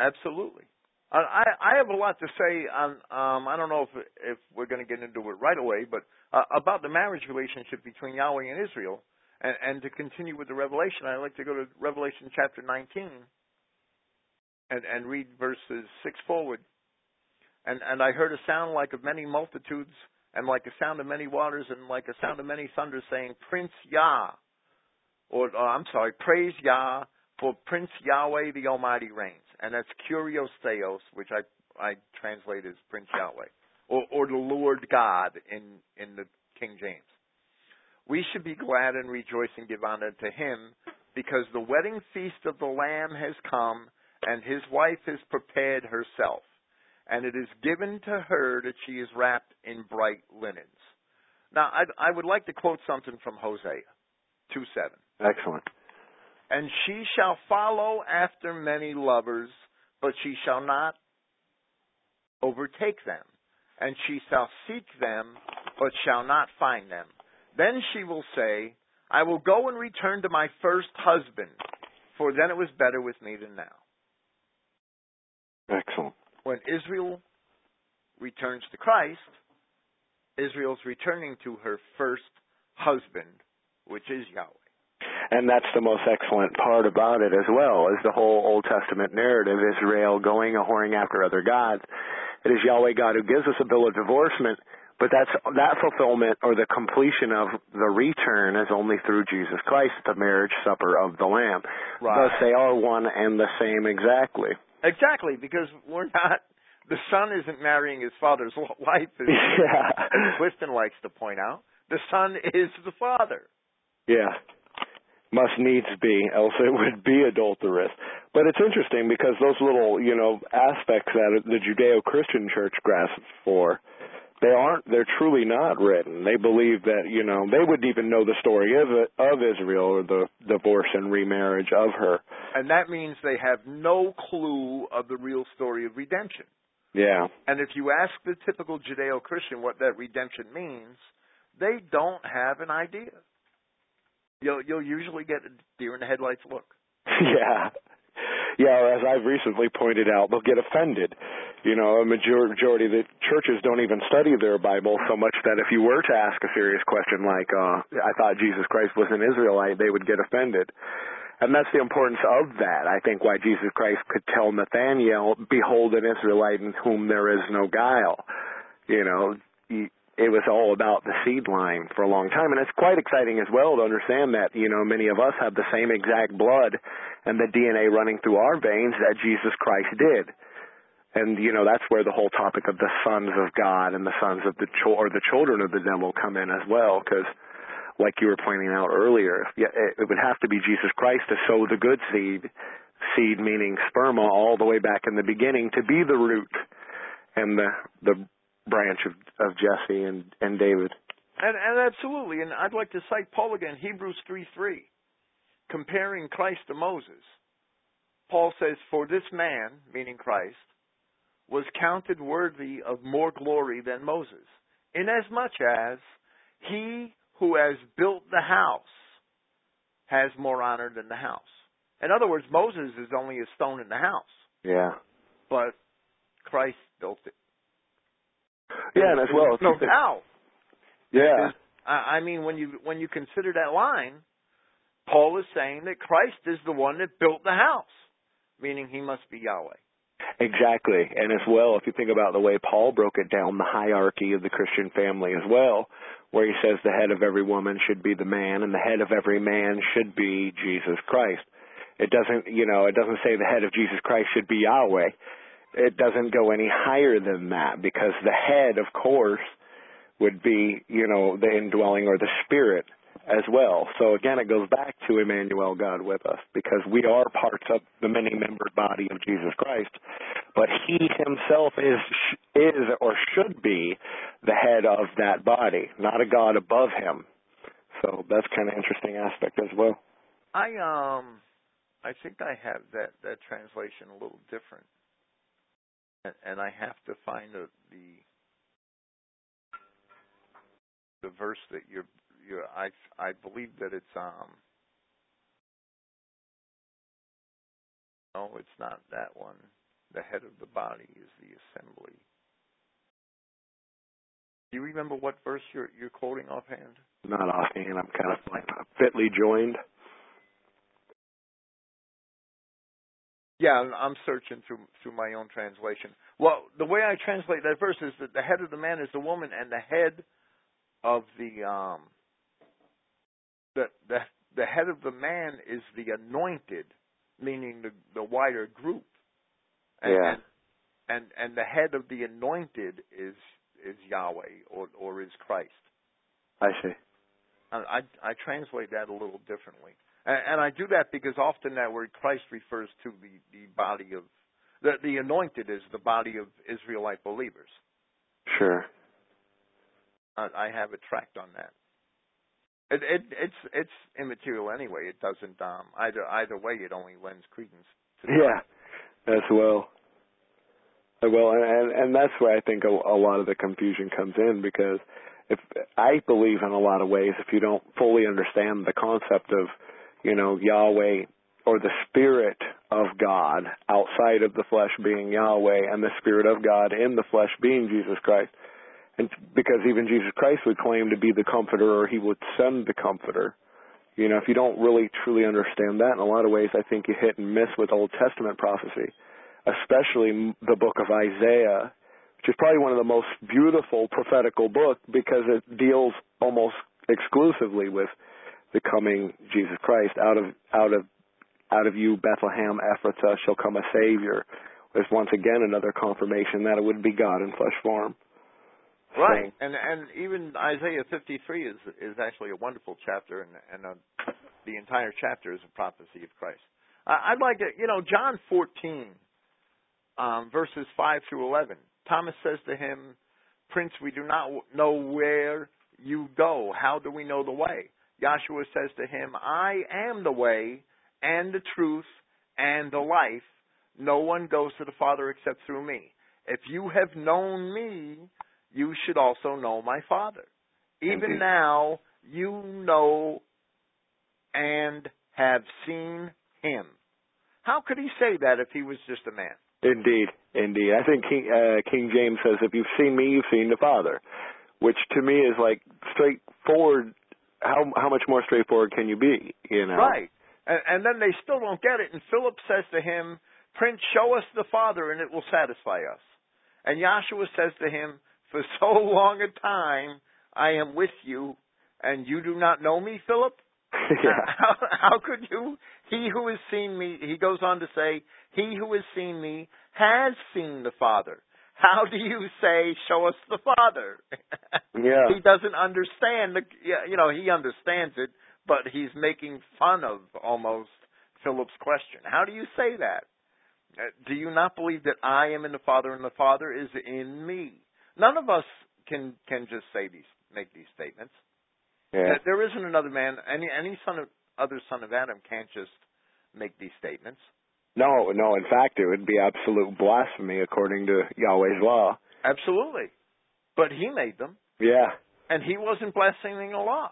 Absolutely. I, I have a lot to say on. Um, I don't know if if we're going to get into it right away, but uh, about the marriage relationship between Yahweh and Israel, and, and to continue with the Revelation, I'd like to go to Revelation chapter 19 and, and read verses six forward. And and I heard a sound like of many multitudes, and like a sound of many waters, and like a sound of many thunders, saying, Prince Yah, or, or I'm sorry, praise Yah, for Prince Yahweh the Almighty reigns. And that's Kurios Theos, which I I translate as Prince Yahweh, or or the Lord God in in the King James. We should be glad and rejoice and give honor to Him, because the wedding feast of the Lamb has come, and His wife has prepared herself and it is given to her that she is wrapped in bright linens. Now, I, I would like to quote something from Hosea 2 7. Excellent. And she shall follow after many lovers, but she shall not overtake them. And she shall seek them, but shall not find them. Then she will say, I will go and return to my first husband, for then it was better with me than now. Excellent when Israel returns to Christ, Israel's returning to her first husband, which is Yahweh. And that's the most excellent part about it as well, is the whole Old Testament narrative, Israel going a whoring after other gods. It is Yahweh God who gives us a bill of divorcement, but that's that fulfillment or the completion of the return is only through Jesus Christ, the marriage supper of the Lamb. Right. Thus they are one and the same exactly. Exactly, because we're not. The son isn't marrying his father's wife, as yeah. Clifton likes to point out. The son is the father. Yeah. Must needs be, else it would be adulterous. But it's interesting because those little, you know, aspects that the Judeo-Christian church grasps for, they aren't, they're truly not written. They believe that, you know, they wouldn't even know the story of, of Israel or the divorce and remarriage of her. And that means they have no clue of the real story of redemption. Yeah. And if you ask the typical Judeo Christian what that redemption means, they don't have an idea. You'll you'll usually get a deer in the headlights look. yeah. Yeah, as I've recently pointed out, they'll get offended. You know, a majority of the churches don't even study their Bible so much that if you were to ask a serious question like, uh, I thought Jesus Christ was an Israelite, they would get offended. And that's the importance of that. I think why Jesus Christ could tell Nathaniel, "Behold, an Israelite in whom there is no guile." You know, it was all about the seed line for a long time, and it's quite exciting as well to understand that you know many of us have the same exact blood and the DNA running through our veins that Jesus Christ did. and you know that's where the whole topic of the sons of God and the sons of the cho- or the children of the devil come in as well, because like you were pointing out earlier, it would have to be Jesus Christ to sow the good seed, seed meaning sperma, all the way back in the beginning to be the root and the the branch of of Jesse and and David. And, and absolutely, and I'd like to cite Paul again, Hebrews three three, comparing Christ to Moses. Paul says, "For this man, meaning Christ, was counted worthy of more glory than Moses, inasmuch as he who has built the house has more honor than the house. In other words, Moses is only a stone in the house. Yeah. But Christ built it. Yeah, and as well, no doubt. Yeah. I mean, when you when you consider that line, Paul is saying that Christ is the one that built the house, meaning he must be Yahweh. Exactly. And as well, if you think about the way Paul broke it down, the hierarchy of the Christian family as well, where he says the head of every woman should be the man and the head of every man should be Jesus Christ. It doesn't, you know, it doesn't say the head of Jesus Christ should be Yahweh. It doesn't go any higher than that because the head, of course, would be, you know, the indwelling or the spirit as well. So again, it goes back to Emmanuel, God with us, because we are parts of the many-membered body of Jesus Christ. But He Himself is is or should be the head of that body, not a God above Him. So that's kind of interesting aspect as well. I um, I think I have that that translation a little different, and, and I have to find the the the verse that you're you I I believe that it's um no it's not that one. The head of the body is the assembly. Do you remember what verse you're you're quoting offhand? Not offhand. I'm kind of like fitly joined yeah I'm searching through through my own translation well the way I translate that verse is that the head of the man is the woman and the head of the um the the the head of the man is the anointed, meaning the the wider group. And, yeah. And, and the head of the anointed is is Yahweh or or is Christ. I see. I I, I translate that a little differently, and, and I do that because often that word Christ refers to the the body of the the anointed is the body of Israelite believers. Sure. I, I have a tract on that. It, it, it's it's immaterial anyway. It doesn't um either either way. It only lends credence. to Yeah, as well. Well, and and that's where I think a, a lot of the confusion comes in because if I believe in a lot of ways, if you don't fully understand the concept of you know Yahweh or the Spirit of God outside of the flesh being Yahweh and the Spirit of God in the flesh being Jesus Christ, and because even Jesus Christ would claim to be the comforter or he would send the comforter. You know, if you don't really truly understand that, in a lot of ways, I think you hit and miss with Old Testament prophecy, especially the book of Isaiah, which is probably one of the most beautiful prophetical books because it deals almost exclusively with the coming Jesus Christ. Out of out of out of you, Bethlehem Ephrathah, shall come a Savior. There's once again another confirmation that it would be God in flesh form. Right, and and even Isaiah 53 is is actually a wonderful chapter, and and uh, the entire chapter is a prophecy of Christ. I'd like to, you know, John 14, um, verses 5 through 11. Thomas says to him, Prince, we do not know where you go. How do we know the way? Yahshua says to him, I am the way and the truth and the life. No one goes to the Father except through me. If you have known me, you should also know my Father. Even Indeed. now, you know and have seen him. How could he say that if he was just a man? Indeed, indeed. I think King, uh, King James says, "If you've seen me, you've seen the Father," which to me is like straightforward. How how much more straightforward can you be? You know, Right. And, and then they still don't get it. And Philip says to him, Prince, show us the Father and it will satisfy us. And Yahshua says to him, For so long a time I am with you, and you do not know me, Philip? yeah. How, how could you? He who has seen me, he goes on to say, he who has seen me has seen the Father. How do you say, "Show us the Father"? Yeah. he doesn't understand the. yeah, You know, he understands it, but he's making fun of almost Philip's question. How do you say that? Uh, Do you not believe that I am in the Father and the Father is in me? None of us can can just say these make these statements. Yeah. Uh, There isn't another man. Any any son of other son of Adam can't just make these statements. No, no. In fact, it would be absolute blasphemy according to Yahweh's law. Absolutely, but he made them, Yeah. and he wasn't blaspheming the law.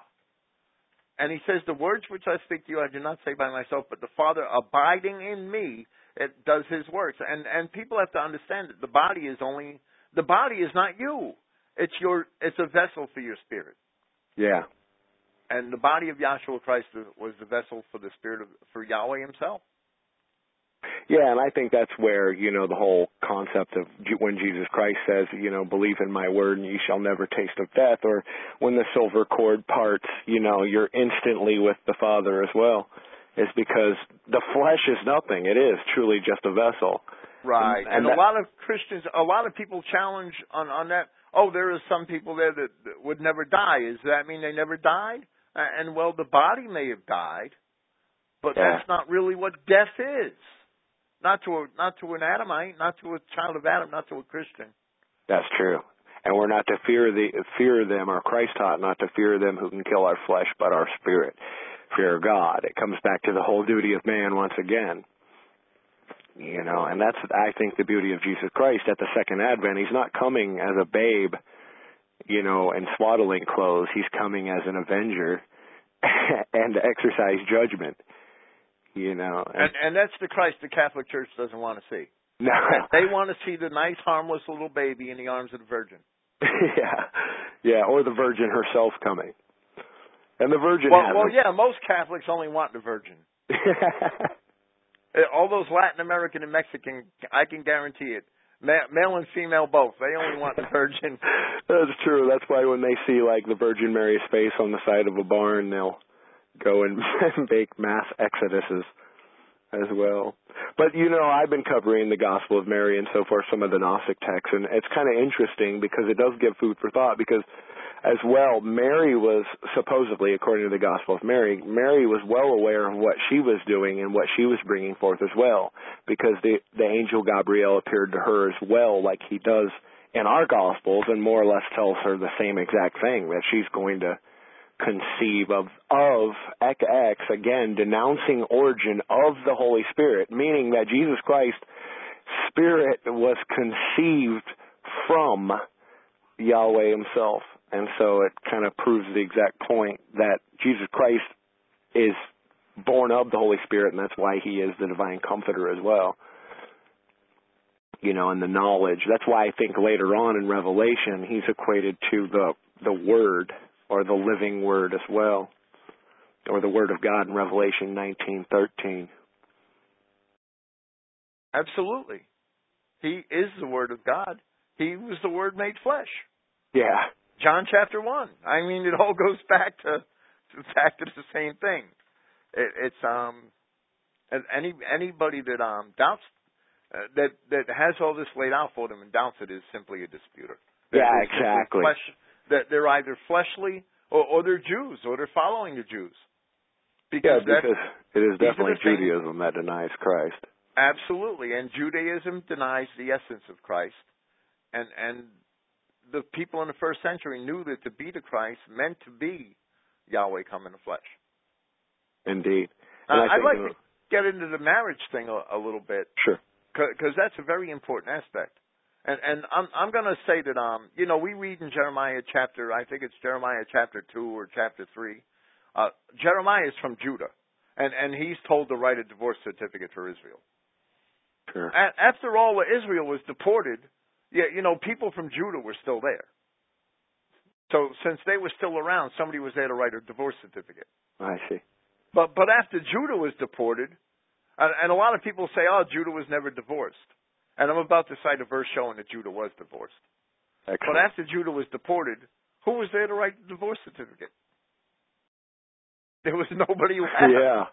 And he says, "The words which I speak to you, I do not say by myself, but the Father abiding in me, it does His works." And and people have to understand that the body is only the body is not you. It's your it's a vessel for your spirit. Yeah. And the body of Yahshua Christ was the vessel for the spirit of for Yahweh Himself. Yeah, and I think that's where, you know, the whole concept of when Jesus Christ says, you know, believe in my word and you shall never taste of death, or when the silver cord parts, you know, you're instantly with the Father as well, is because the flesh is nothing. It is truly just a vessel. Right. And- And, and a lot of Christians, a lot of people challenge on on that. Oh, there are some people there that, that would never die. Does that mean they never died? Uh, And well, the body may have died, but Yeah. that's not really what death is. Not to a, not to an Adamite, not to a child of Adam, not to a Christian. That's true. And we're not to fear the fear them, or Christ taught not to fear them who can kill our flesh, but our spirit. Fear God. It comes back to the whole duty of man once again. You know, and that's I think the beauty of Jesus Christ at the second advent. He's not coming as a babe, you know, in swaddling clothes. He's coming as an avenger and to exercise judgment. You know, And and and that's the Christ the Catholic Church doesn't want to see. no, They want to see the nice, harmless little baby in the arms of the Virgin. yeah, yeah, or the Virgin herself coming, and the Virgin. Well, well, yeah, most Catholics only want the Virgin. All those Latin American and Mexican, I can guarantee it. Male and female both. They only want the Virgin. That's true. That's why when they see like the Virgin Mary's face on the side of a barn, they'll go and make mass exoduses as well. But you know, I've been covering the Gospel of Mary and so forth, some of the Gnostic texts, and it's kind of interesting because it does give food for thought. Because as well, Mary was supposedly, according to the Gospel of Mary, Mary was well aware of what she was doing and what she was bringing forth as well, because the the angel Gabriel appeared to her as well, like he does in our Gospels, and more or less tells her the same exact thing that she's going to conceive of of ex again denouncing origin of the Holy Spirit, meaning that Jesus Christ spirit was conceived from Yahweh himself. And so it kind of proves the exact point that Jesus Christ is born of the Holy Spirit and that's why he is the divine comforter as well. You know, and the knowledge. That's why I think later on in Revelation he's equated to the the word or the living word as well. Or the word of God in Revelation nineteen thirteen. Absolutely. He is the Word of God. He was the Word made flesh. Yeah. John chapter one. I mean, it all goes back to, to back to the same thing. It, it's um, any anybody that um doubts uh, that that has all this laid out for them and doubts it is simply a disputer. Yeah, simply exactly. Flesh, that they're either fleshly or, or they're Jews or they're following the Jews. Yeah, Because that's because it is definitely Judaism that denies Christ. Absolutely, and Judaism denies the essence of Christ, and and the people in the first century knew that to be the Christ meant to be Yahweh come in the flesh. Indeed. Uh, I'd like to get into the marriage thing a, a little bit Sure. because that's a very important aspect. And and I'm I'm going to say that um you know we read in Jeremiah chapter I think it's Jeremiah chapter two or chapter three. Uh, Jeremiah is from Judah, and and he's told to write a divorce certificate for Israel. Sure. A- after all, Israel was deported, yeah, you know, people from Judah were still there. So since they were still around, somebody was there to write a divorce certificate. I see. But but after Judah was deported, and, and a lot of people say, oh, Judah was never divorced, and I'm about to cite a verse showing that Judah was divorced. But after Judah was deported, who was there to write the divorce certificate? There was nobody who had. yeah.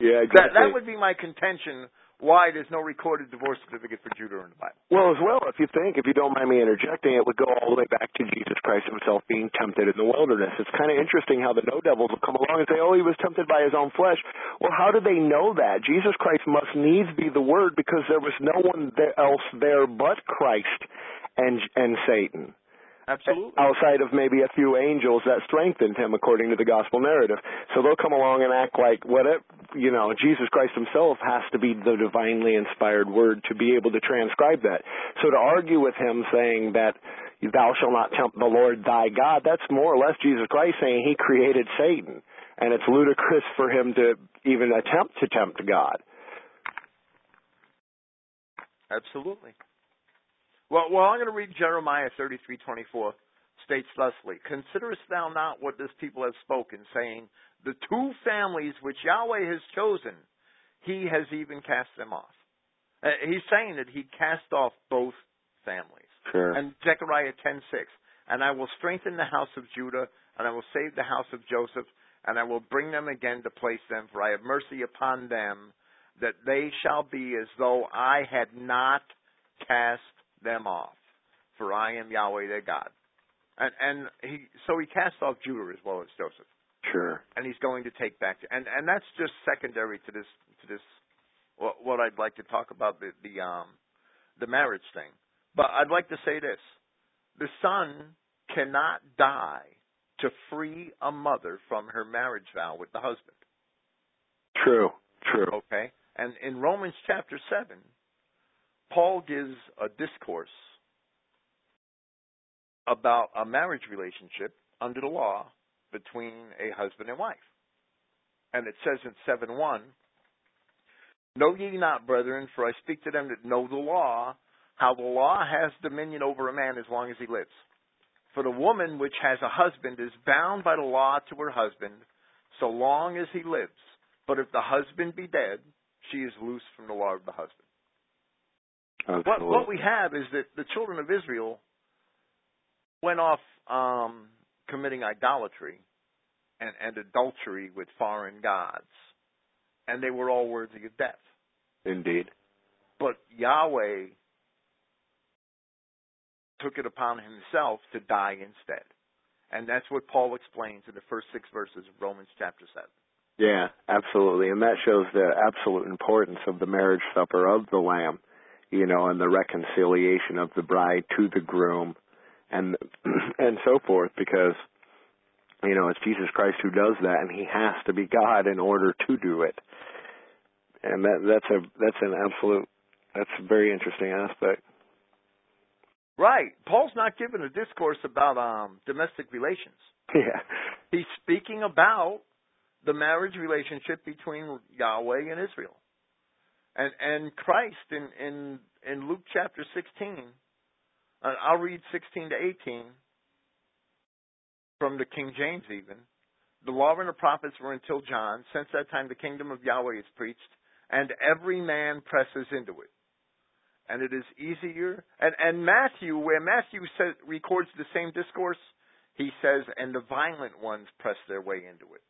Yeah, That exactly. that would be my contention. Why there's no recorded divorce certificate for Judah in the Bible. Well, as well, if you think, if you don't mind me interjecting, it would go all the way back to Jesus Christ himself being tempted in the wilderness. It's kind of interesting how the no devils will come along and say, oh, he was tempted by his own flesh. Well, how do they know that? Jesus Christ must needs be the Word because there was no one else there but Christ and and Satan. Absolutely. Outside of maybe a few angels that strengthened him, according to the gospel narrative. So they'll come along and act like what it, you know, Jesus Christ himself has to be the divinely inspired word to be able to transcribe that. So to argue with him saying that thou shalt not tempt the Lord thy God, that's more or less Jesus Christ saying he created Satan. And it's ludicrous for him to even attempt to tempt God. Absolutely. Well, well, I'm going to read Jeremiah 33:24. States thusly: Considerest thou not what this people have spoken, saying, The two families which Yahweh has chosen, He has even cast them off. Uh, he's saying that He cast off both families. Sure. And Zechariah 10:6, and I will strengthen the house of Judah, and I will save the house of Joseph, and I will bring them again to place them, for I have mercy upon them, that they shall be as though I had not cast them off, for I am Yahweh their God. And and he so he cast off Judah as well as Joseph. Sure. And he's going to take back and and that's just secondary to this to this what, what I'd like to talk about the the um the marriage thing. But I'd like to say this. The son cannot die to free a mother from her marriage vow with the husband. True. True. Okay? And in Romans chapter 7, Paul gives a discourse about a marriage relationship under the law between a husband and wife. And it says in 7 1, Know ye not, brethren, for I speak to them that know the law, how the law has dominion over a man as long as he lives. For the woman which has a husband is bound by the law to her husband so long as he lives. But if the husband be dead, she is loose from the law of the husband. What, what we have is that the children of Israel went off um, committing idolatry and, and adultery with foreign gods, and they were all worthy of death. Indeed. But Yahweh took it upon himself to die instead. And that's what Paul explains in the first six verses of Romans chapter 7. Yeah, absolutely. And that shows the absolute importance of the marriage supper of the Lamb you know, and the reconciliation of the bride to the groom and and so forth because you know, it's Jesus Christ who does that and he has to be God in order to do it. And that that's a that's an absolute that's a very interesting aspect. Right. Paul's not giving a discourse about um domestic relations. Yeah. He's speaking about the marriage relationship between Yahweh and Israel and and Christ in in in Luke chapter 16. Uh, I'll read 16 to 18 from the King James even. The law and the prophets were until John. Since that time, the kingdom of Yahweh is preached, and every man presses into it. And it is easier. And, and Matthew, where Matthew says, records the same discourse, he says, and the violent ones press their way into it.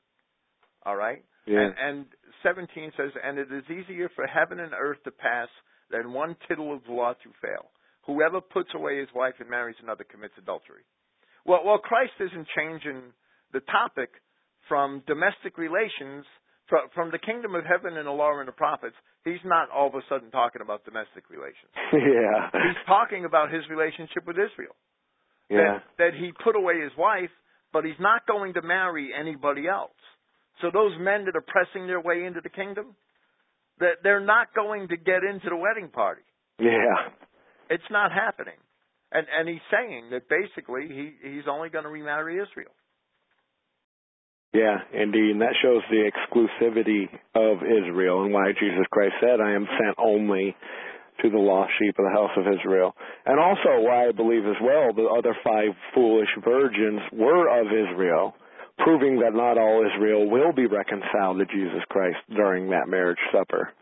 All right? Yeah. And, and 17 says, And it is easier for heaven and earth to pass than one tittle of the law to fail. Whoever puts away his wife and marries another commits adultery. Well, well, Christ isn't changing the topic from domestic relations, from, from the kingdom of heaven and the law and the prophets. He's not all of a sudden talking about domestic relations. yeah. He's talking about his relationship with Israel. Yeah. That, that he put away his wife, but he's not going to marry anybody else. So those men that are pressing their way into the kingdom, that they're not going to get into the wedding party. Yeah. It's not happening. And and he's saying that basically he he's only going to remarry Israel. Yeah, indeed. And that shows the exclusivity of Israel and why Jesus Christ said, I am sent only to the lost sheep of the house of Israel. And also why I believe as well the other five foolish virgins were of Israel proving that not all Israel will be reconciled to Jesus Christ during that marriage supper.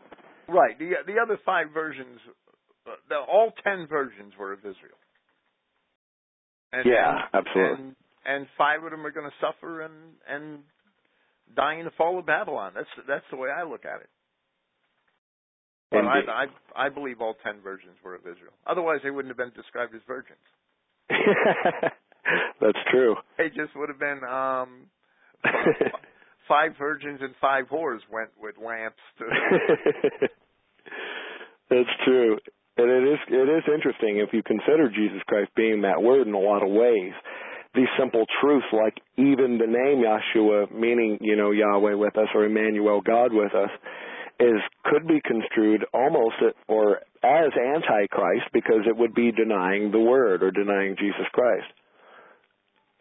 Right. The the other five versions, uh, the, all ten versions were of Israel. And, yeah, absolutely. And, and five of them are going to suffer and and die in the fall of Babylon. That's that's the way I look at it. But I, Indeed. I I believe all ten virgins were of Israel. Otherwise, they wouldn't have been described as virgins. That's true. They just would have been um five virgins and five whores went with lamps to That's true. And it is it is interesting if you consider Jesus Christ being that word in a lot of ways. These simple truths like even the name Yahshua meaning, you know, Yahweh with us or Emmanuel God with us is could be construed almost or as antichrist because it would be denying the word or denying Jesus Christ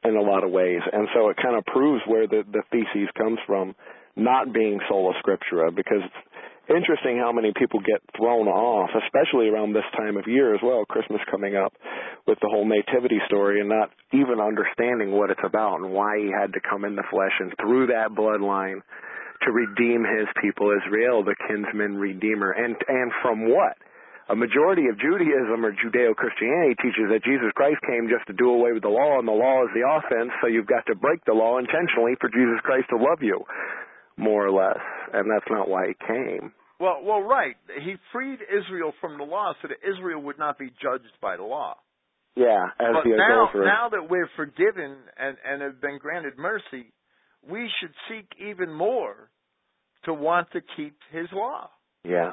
in a lot of ways. And so it kind of proves where the, the thesis comes from, not being sola scriptura, because it's interesting how many people get thrown off, especially around this time of year as well, Christmas coming up, with the whole nativity story and not even understanding what it's about and why he had to come in the flesh and through that bloodline to redeem his people Israel, the kinsman redeemer. And and from what? A majority of Judaism or Judeo Christianity teaches that Jesus Christ came just to do away with the law, and the law is the offense, so you've got to break the law intentionally for Jesus Christ to love you, more or less. And that's not why he came. Well, well, right. He freed Israel from the law so that Israel would not be judged by the law. Yeah, as but the now, now that we're forgiven and, and have been granted mercy, we should seek even more to want to keep His law. yeah.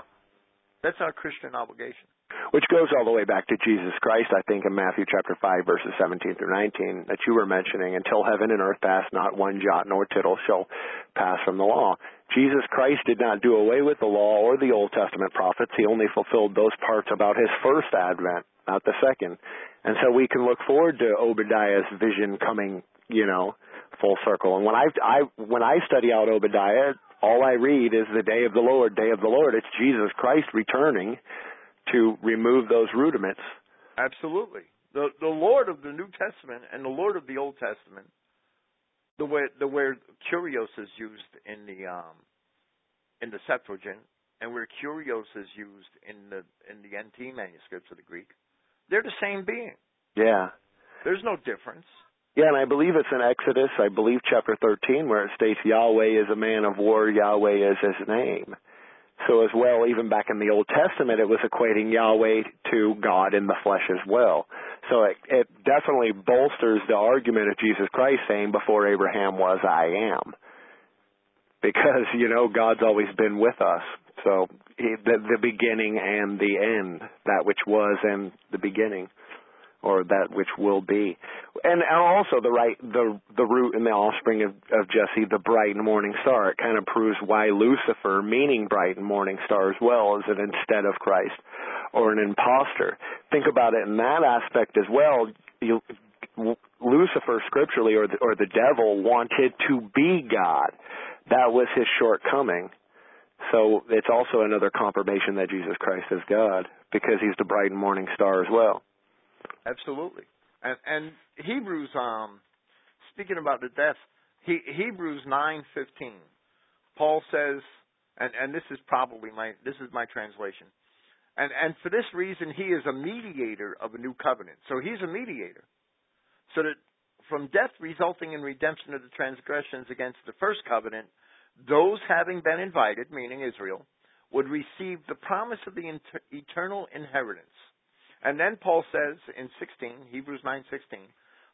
That's our Christian obligation. Which goes all the way back to Jesus Christ, I think, in Matthew chapter 5, verses 17 through 19, that you were mentioning, until heaven and earth pass, not one jot nor tittle shall pass from the law. Jesus Christ did not do away with the law or the Old Testament prophets. He only fulfilled those parts about his first advent, not the second. And so we can look forward to Obadiah's vision coming, you know, full circle. And when I, I when I study out Obadiah, all I read is the day of the Lord, day of the Lord. It's Jesus Christ returning to remove those rudiments. Absolutely. The the Lord of the New Testament and the Lord of the Old Testament, the way the where kurios is used in the um in the Septuagint and where kurios is used in the in the NT manuscripts of the Greek, they're the same being. Yeah. There's no difference. Yeah, and I believe it's in Exodus, I believe chapter 13, where it states Yahweh is a man of war, Yahweh is his name. So as well, even back in the Old Testament, it was equating Yahweh to God in the flesh as well. So it, it definitely bolsters the argument of Jesus Christ saying, before Abraham was, I am. Because, you know, God's always been with us. So he, the, the beginning and the end, that which was and the beginning or that which will be, and also the right the the root and the offspring of, of Jesse, the bright and morning star. It kind of proves why Lucifer, meaning bright and morning star as well, is an instead of Christ or an impostor. Think about it in that aspect as well. You, Lucifer, scripturally, or the, or the devil, wanted to be God. That was his shortcoming. So it's also another confirmation that Jesus Christ is God because he's the bright and morning star as well. Absolutely. And and Hebrews um speaking about the death, he, Hebrews 9:15. Paul says and and this is probably my this is my translation. And and for this reason he is a mediator of a new covenant. So he's a mediator. So that from death resulting in redemption of the transgressions against the first covenant, those having been invited, meaning Israel, would receive the promise of the inter- eternal inheritance. And then Paul says in 16, Hebrews 9:16,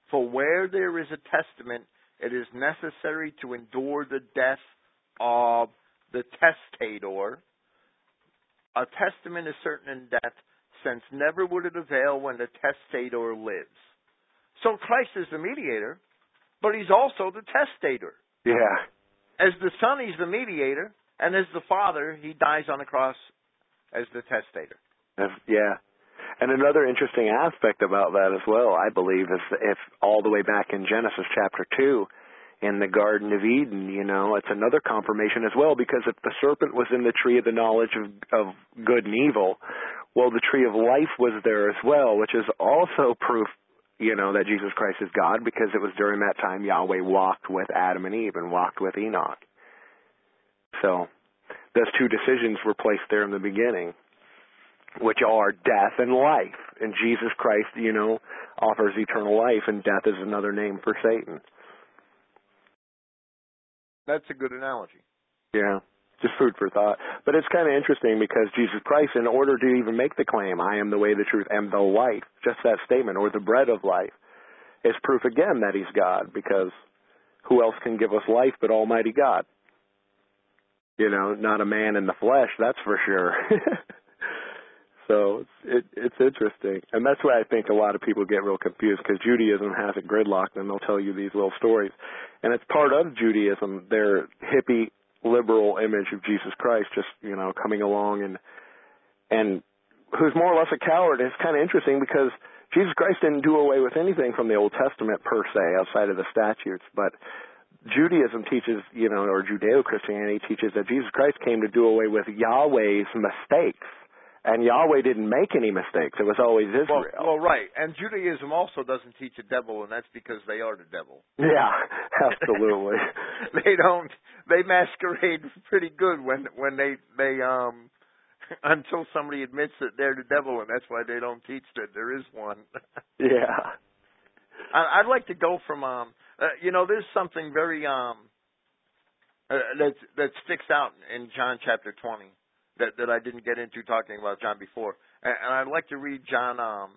"For where there is a testament, it is necessary to endure the death of the testator. A testament is certain in death, since never would it avail when the testator lives." So Christ is the mediator, but he's also the testator. Yeah. As the Son, he's the mediator, and as the Father, he dies on the cross as the testator. Yeah. And another interesting aspect about that as well, I believe, is if all the way back in Genesis chapter 2, in the Garden of Eden, you know, it's another confirmation as well, because if the serpent was in the tree of the knowledge of, of good and evil, well, the tree of life was there as well, which is also proof, you know, that Jesus Christ is God, because it was during that time Yahweh walked with Adam and Eve and walked with Enoch. So, those two decisions were placed there in the beginning which are death and life. And Jesus Christ, you know, offers eternal life, and death is another name for Satan. That's a good analogy. Yeah. just food for thought. But it's kind of interesting because Jesus Christ, in order to even make the claim, I am the way, the truth, and the life, just that statement, or the bread of life, is proof again that he's God because who else can give us life but Almighty God? You know, not a man in the flesh, that's for sure. so it, it's interesting, and that's why I think a lot of people get real confused because Judaism has it gridlocked, and they'll tell you these little stories, and it's part of Judaism. Their hippie liberal image of Jesus Christ, just you know, coming along and and who's more or less a coward. It's kind of interesting because Jesus Christ didn't do away with anything from the Old Testament per se, outside of the statutes, but Judaism teaches, you know, or Judeo Christianity teaches that Jesus Christ came to do away with Yahweh's mistakes. And Yahweh didn't make any mistakes. It was always Israel. Well, well, right. And Judaism also doesn't teach a devil, and that's because they are the devil. Yeah, absolutely. they don't. They masquerade pretty good when when they they um until somebody admits that they're the devil, and that's why they don't teach that there is one. yeah. I, I'd like to go from um, uh, you know, there's something very um, uh, that that sticks out in John chapter 20 that that I didn't get into talking about John before, and, and I'd like to read John. Um,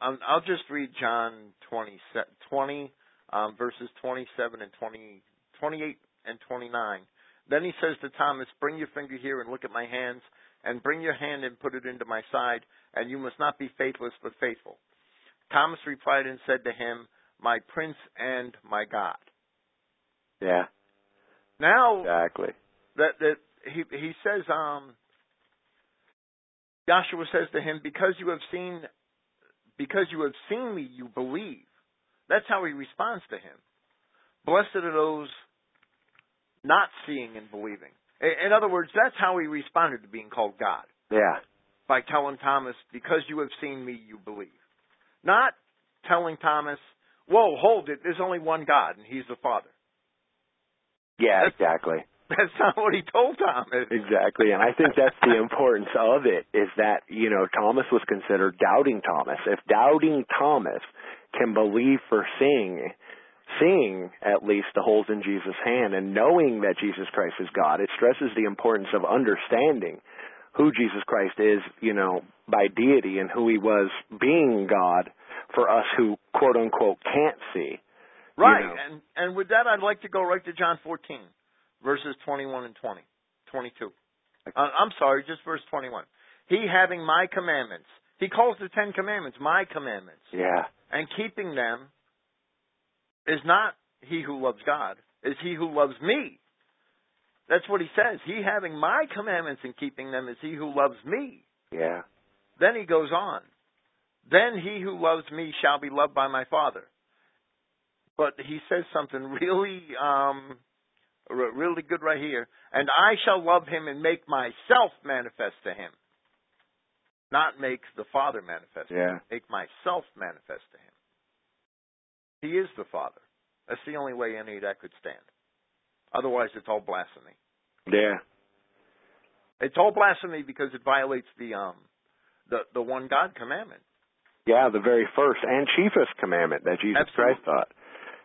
um, I'll just read John 20, 20 um, verses 27 and 20, 28 and 29 then he says to Thomas, Bring your finger here and look at my hands, and bring your hand and put it into my side, and you must not be faithless but faithful. Thomas replied and said to him, My prince and my God. Yeah. Now exactly. That that he he says um Yahshua says to him, Because you have seen because you have seen me, you believe. That's how he responds to him. Blessed are those not seeing and believing. In other words, that's how he responded to being called God. Yeah. By telling Thomas, because you have seen me, you believe. Not telling Thomas, whoa, hold it, there's only one God, and he's the Father. Yeah, that's, exactly. That's not what he told Thomas. Exactly, and I think that's the importance of it, is that, you know, Thomas was considered doubting Thomas. If doubting Thomas can believe for seeing, seeing at least the holes in Jesus' hand and knowing that Jesus Christ is God. It stresses the importance of understanding who Jesus Christ is, you know, by deity and who he was being God for us who quote unquote can't see. Right. You know. And and with that I'd like to go right to John 14 verses 21 and 20, 22. Uh, I'm sorry, just verse 21. He having my commandments. He calls the 10 commandments my commandments. Yeah. And keeping them is not he who loves God, is he who loves me. That's what he says. He having my commandments and keeping them is he who loves me. Yeah. Then he goes on. Then he who loves me shall be loved by my Father. But he says something really, um, really good right here. And I shall love him and make myself manifest to him. Not make the Father manifest. Yeah. Make myself manifest to him. He is the Father. That's the only way any of that could stand. Otherwise, it's all blasphemy. Yeah. It's all blasphemy because it violates the um the the one God commandment. Yeah, the very first and chiefest commandment that Jesus Absolutely. Christ taught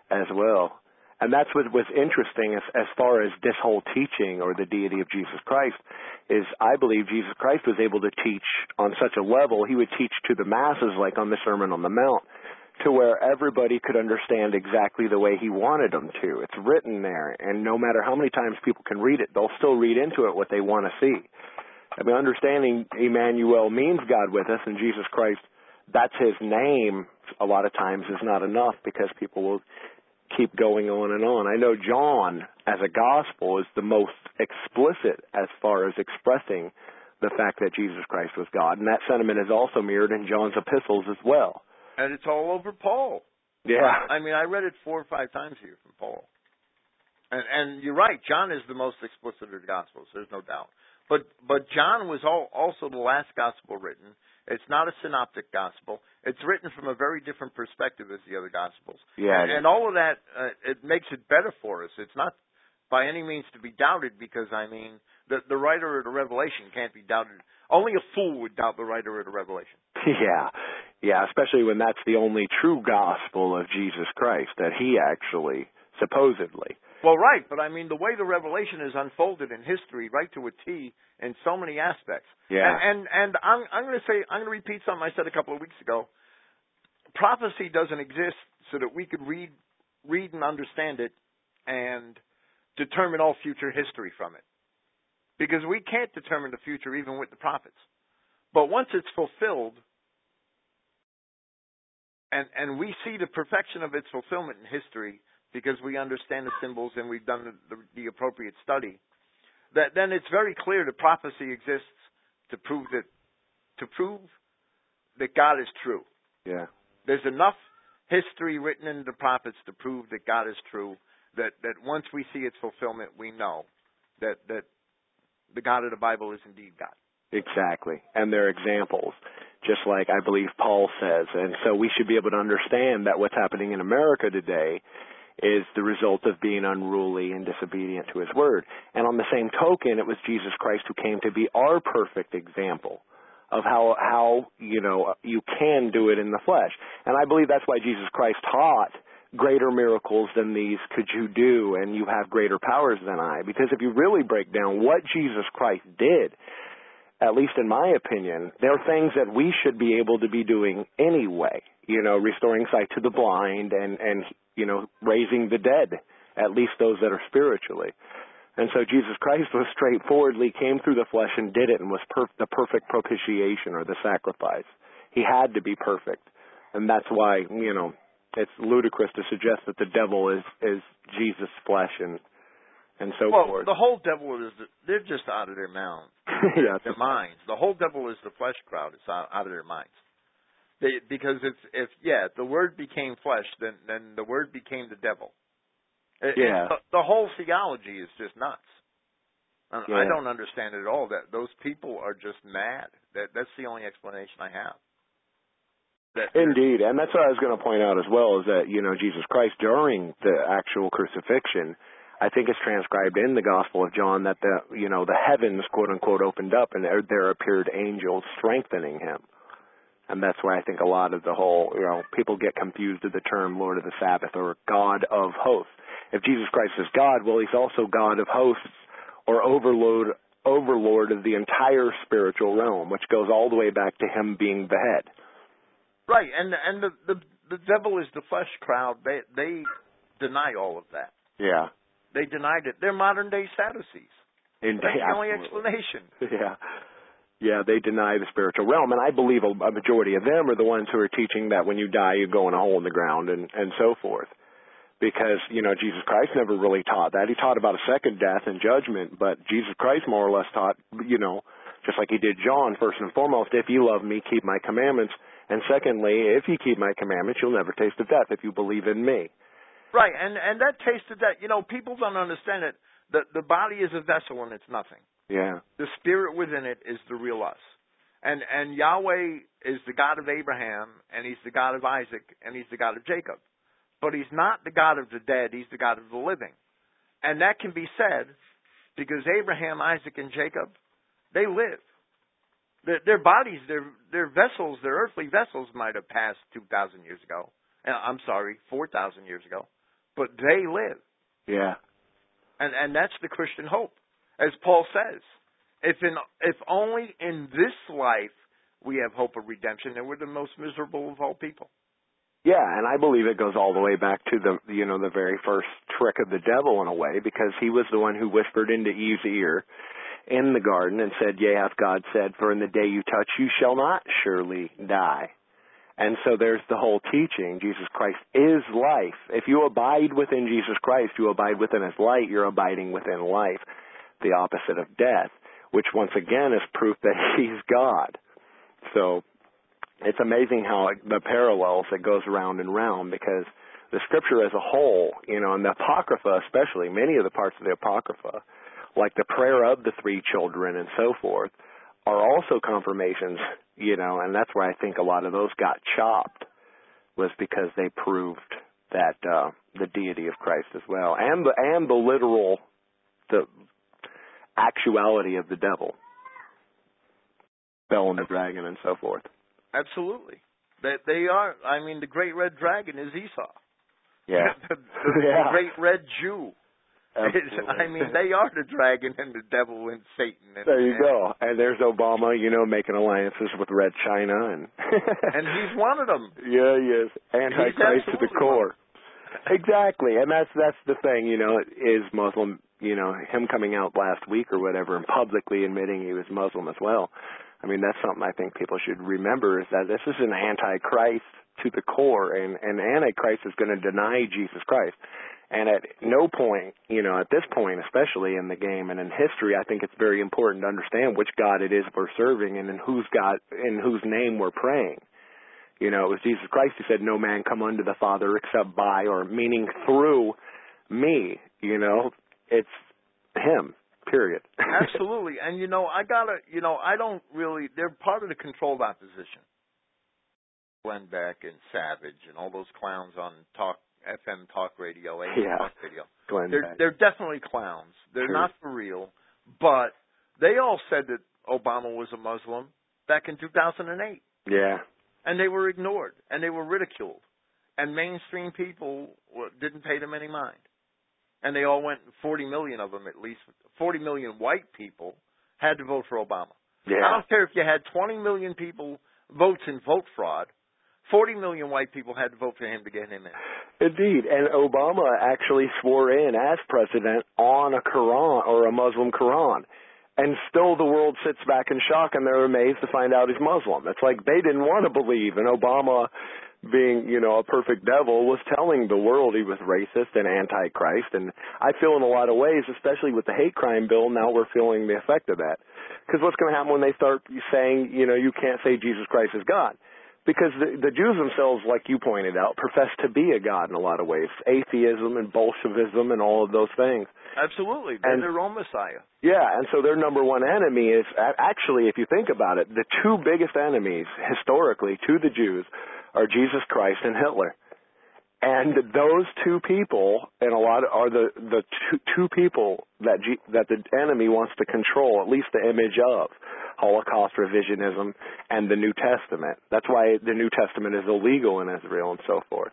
as well. And that's what was interesting as as far as this whole teaching or the deity of Jesus Christ is I believe Jesus Christ was able to teach on such a level he would teach to the masses like on the Sermon on the Mount to where everybody could understand exactly the way he wanted them to. It's written there, and no matter how many times people can read it, they'll still read into it what they want to see. I mean, understanding Emmanuel means God with us, and Jesus Christ, that's his name, a lot of times is not enough because people will keep going on and on. I know John, as a gospel, is the most explicit as far as expressing the fact that Jesus Christ was God, and that sentiment is also mirrored in John's epistles as well and it's all over Paul. Yeah. I mean, I read it four or five times here from Paul. And and you're right, John is the most explicit of the Gospels. There's no doubt. But but John was all, also the last Gospel written. It's not a synoptic Gospel. It's written from a very different perspective as the other Gospels. Yeah. And, and all of that uh, it makes it better for us. It's not by any means to be doubted because I mean the the writer of the Revelation can't be doubted. Only a fool would doubt the writer of the Revelation. Yeah. Yeah, especially when that's the only true gospel of Jesus Christ that he actually supposedly Well, right, but I mean the way the revelation is unfolded in history, right to a T, in so many aspects. Yeah. And and, and I'm I'm going to say I'm going to repeat something I said a couple of weeks ago. Prophecy doesn't exist so that we could read read and understand it and determine all future history from it. Because we can't determine the future even with the prophets. But once it's fulfilled, and and we see the perfection of its fulfillment in history because we understand the symbols and we've done the, the, the appropriate study, that then it's very clear that prophecy exists to prove that to prove that God is true. Yeah. There's enough history written in the prophets to prove that God is true. That that once we see its fulfillment, we know that that the God of the Bible is indeed God. Exactly. And they're examples, just like I believe Paul says. And so we should be able to understand that what's happening in America today is the result of being unruly and disobedient to his word. And on the same token, it was Jesus Christ who came to be our perfect example of how how you know you can do it in the flesh. And I believe that's why Jesus Christ taught greater miracles than these could you do and you have greater powers than I because if you really break down what Jesus Christ did at least in my opinion, there are things that we should be able to be doing anyway. You know, restoring sight to the blind and and you know raising the dead, at least those that are spiritually. And so Jesus Christ was straightforwardly came through the flesh and did it and was per- the perfect propitiation or the sacrifice. He had to be perfect, and that's why you know it's ludicrous to suggest that the devil is is Jesus' flesh and and so well, forth. the whole devil is they're just out of their minds. yeah, their minds. The whole devil is the flesh crowd. It's out, out of their minds. They, because it's if yeah, the word became flesh, then then the word became the devil. It, Yeah. it- the, the whole theology is just nuts. I Yeah. don't understand it at all. That those people are just mad. That that's the only explanation I have. That Indeed, and that's what I was going to point out as well is that you know Jesus Christ during the actual crucifixion, I think it's transcribed in the Gospel of John that the you know the heavens quote unquote opened up and there, there appeared angels strengthening him, and that's why I think a lot of the whole you know people get confused with the term Lord of the Sabbath or God of hosts. If Jesus Christ is God, well, he's also God of hosts or overlord overlord of the entire spiritual realm, which goes all the way back to him being the head. right, and and the the the devil is the flesh crowd. They they deny all of that. Yeah. They denied it. They're modern day Sadducees. Indeed, That's the only absolutely. explanation. Yeah. Yeah, they deny the spiritual realm, and I believe a, a majority of them are the ones who are teaching that when you die, you go in a hole in the ground and and so forth. Because you know Jesus Christ never really taught that. He taught about a second death and judgment, but Jesus Christ more or less taught, you know, just like he did John. First and foremost, if you love me, keep my commandments, and secondly, if you keep my commandments, you'll never taste of death if you believe in me. Right, and and that tasted that. You know, people don't understand it. The the body is a vessel and it's nothing. Yeah. The spirit within it is the real us. And and Yahweh is the God of Abraham and he's the God of Isaac and he's the God of Jacob. But he's not the God of the dead, he's the God of the living. And that can be said because Abraham, Isaac and Jacob, they live. Their, their bodies, their their vessels, their earthly vessels might have passed 2000 years ago. Uh, I'm sorry, 4000 years ago. But they live. Yeah. And and that's the Christian hope. As Paul says, if in if only in this life we have hope of redemption, then we're the most miserable of all people. Yeah, and I believe it goes all the way back to the you know the very first trick of the devil in a way because he was the one who whispered into Eve's ear in the garden and said, "Yea, hath God said, for in the day you touch, you shall not surely die." And so there's the whole teaching. Jesus Christ is life. If you abide within Jesus Christ, you abide within His light. You're abiding within life, the opposite of death, which once again is proof that He's God. So it's amazing how it, the parallels that goes round and round because the scripture as a whole, you know, and the apocrypha especially, many of the parts of the apocrypha, like the prayer of the three children and so forth, are also confirmations, you know, and that's where I think a lot of those got chopped was because they proved that uh the deity of Christ as well and the and the literal the actuality of the devil. Bel and the dragon and so forth. Absolutely. They they are I mean the great red dragon is Esau. Yeah. the, the Yeah. great red Jew I mean, they are the dragon and the devil and Satan. And, there you and, go. And there's Obama, you know, making alliances with Red China, and and he's one of them. Yeah, he is antichrist to the core. exactly, and that's that's the thing, you know, is Muslim. You know, him coming out last week or whatever, and publicly admitting he was Muslim as well. I mean, that's something I think people should remember is that this is an antichrist to the core, and and antichrist is going to deny Jesus Christ. And at no point, you know, at this point, especially in the game and in history, I think it's very important to understand which God it is we're serving and in whose God, in whose name we're praying. You know, it was Jesus Christ who said, "No man come unto the Father except by," or meaning through me. You know, it's Him. Period. Absolutely, and you know, I gotta, you know, I don't really. They're part of the controlled opposition. Glenn Beck and Savage and all those clowns on talk FM talk radio, AM yeah. talk radio. Glenn they're Beck. they're definitely clowns. They're not for real, but they all said that Obama was a Muslim back in 2008, Yeah. and they were ignored and they were ridiculed, and mainstream people didn't pay them any mind, and they all went. 40 million of them, at least 40 million white people, had to vote for Obama. Yeah. I don't care if you had 20 million people votes in vote fraud. 40 million white people had to vote for him to get him in. Indeed, and Obama actually swore in as president on a Quran or a Muslim Quran. And still the world sits back in shock and they're amazed to find out he's Muslim. It's like they didn't want to believe and Obama being, you know, a perfect devil was telling the world he was racist and antichrist and I feel in a lot of ways, especially with the hate crime bill, now we're feeling the effect of that. Because what's going to happen when they start saying, you know, you can't say Jesus Christ is God? because the, the Jews themselves, like you pointed out, profess to be a god in a lot of ways. Atheism and Bolshevism and all of those things. Absolutely, they're And- their own Messiah. Yeah, and so their number one enemy is actually, if you think about it, the two biggest enemies historically to the Jews are Jesus Christ and Hitler. And those two people, and a lot of, are the the two, two people that G, that the enemy wants to control, at least the image of Holocaust revisionism and the New Testament. That's why the New Testament is illegal in Israel and so forth.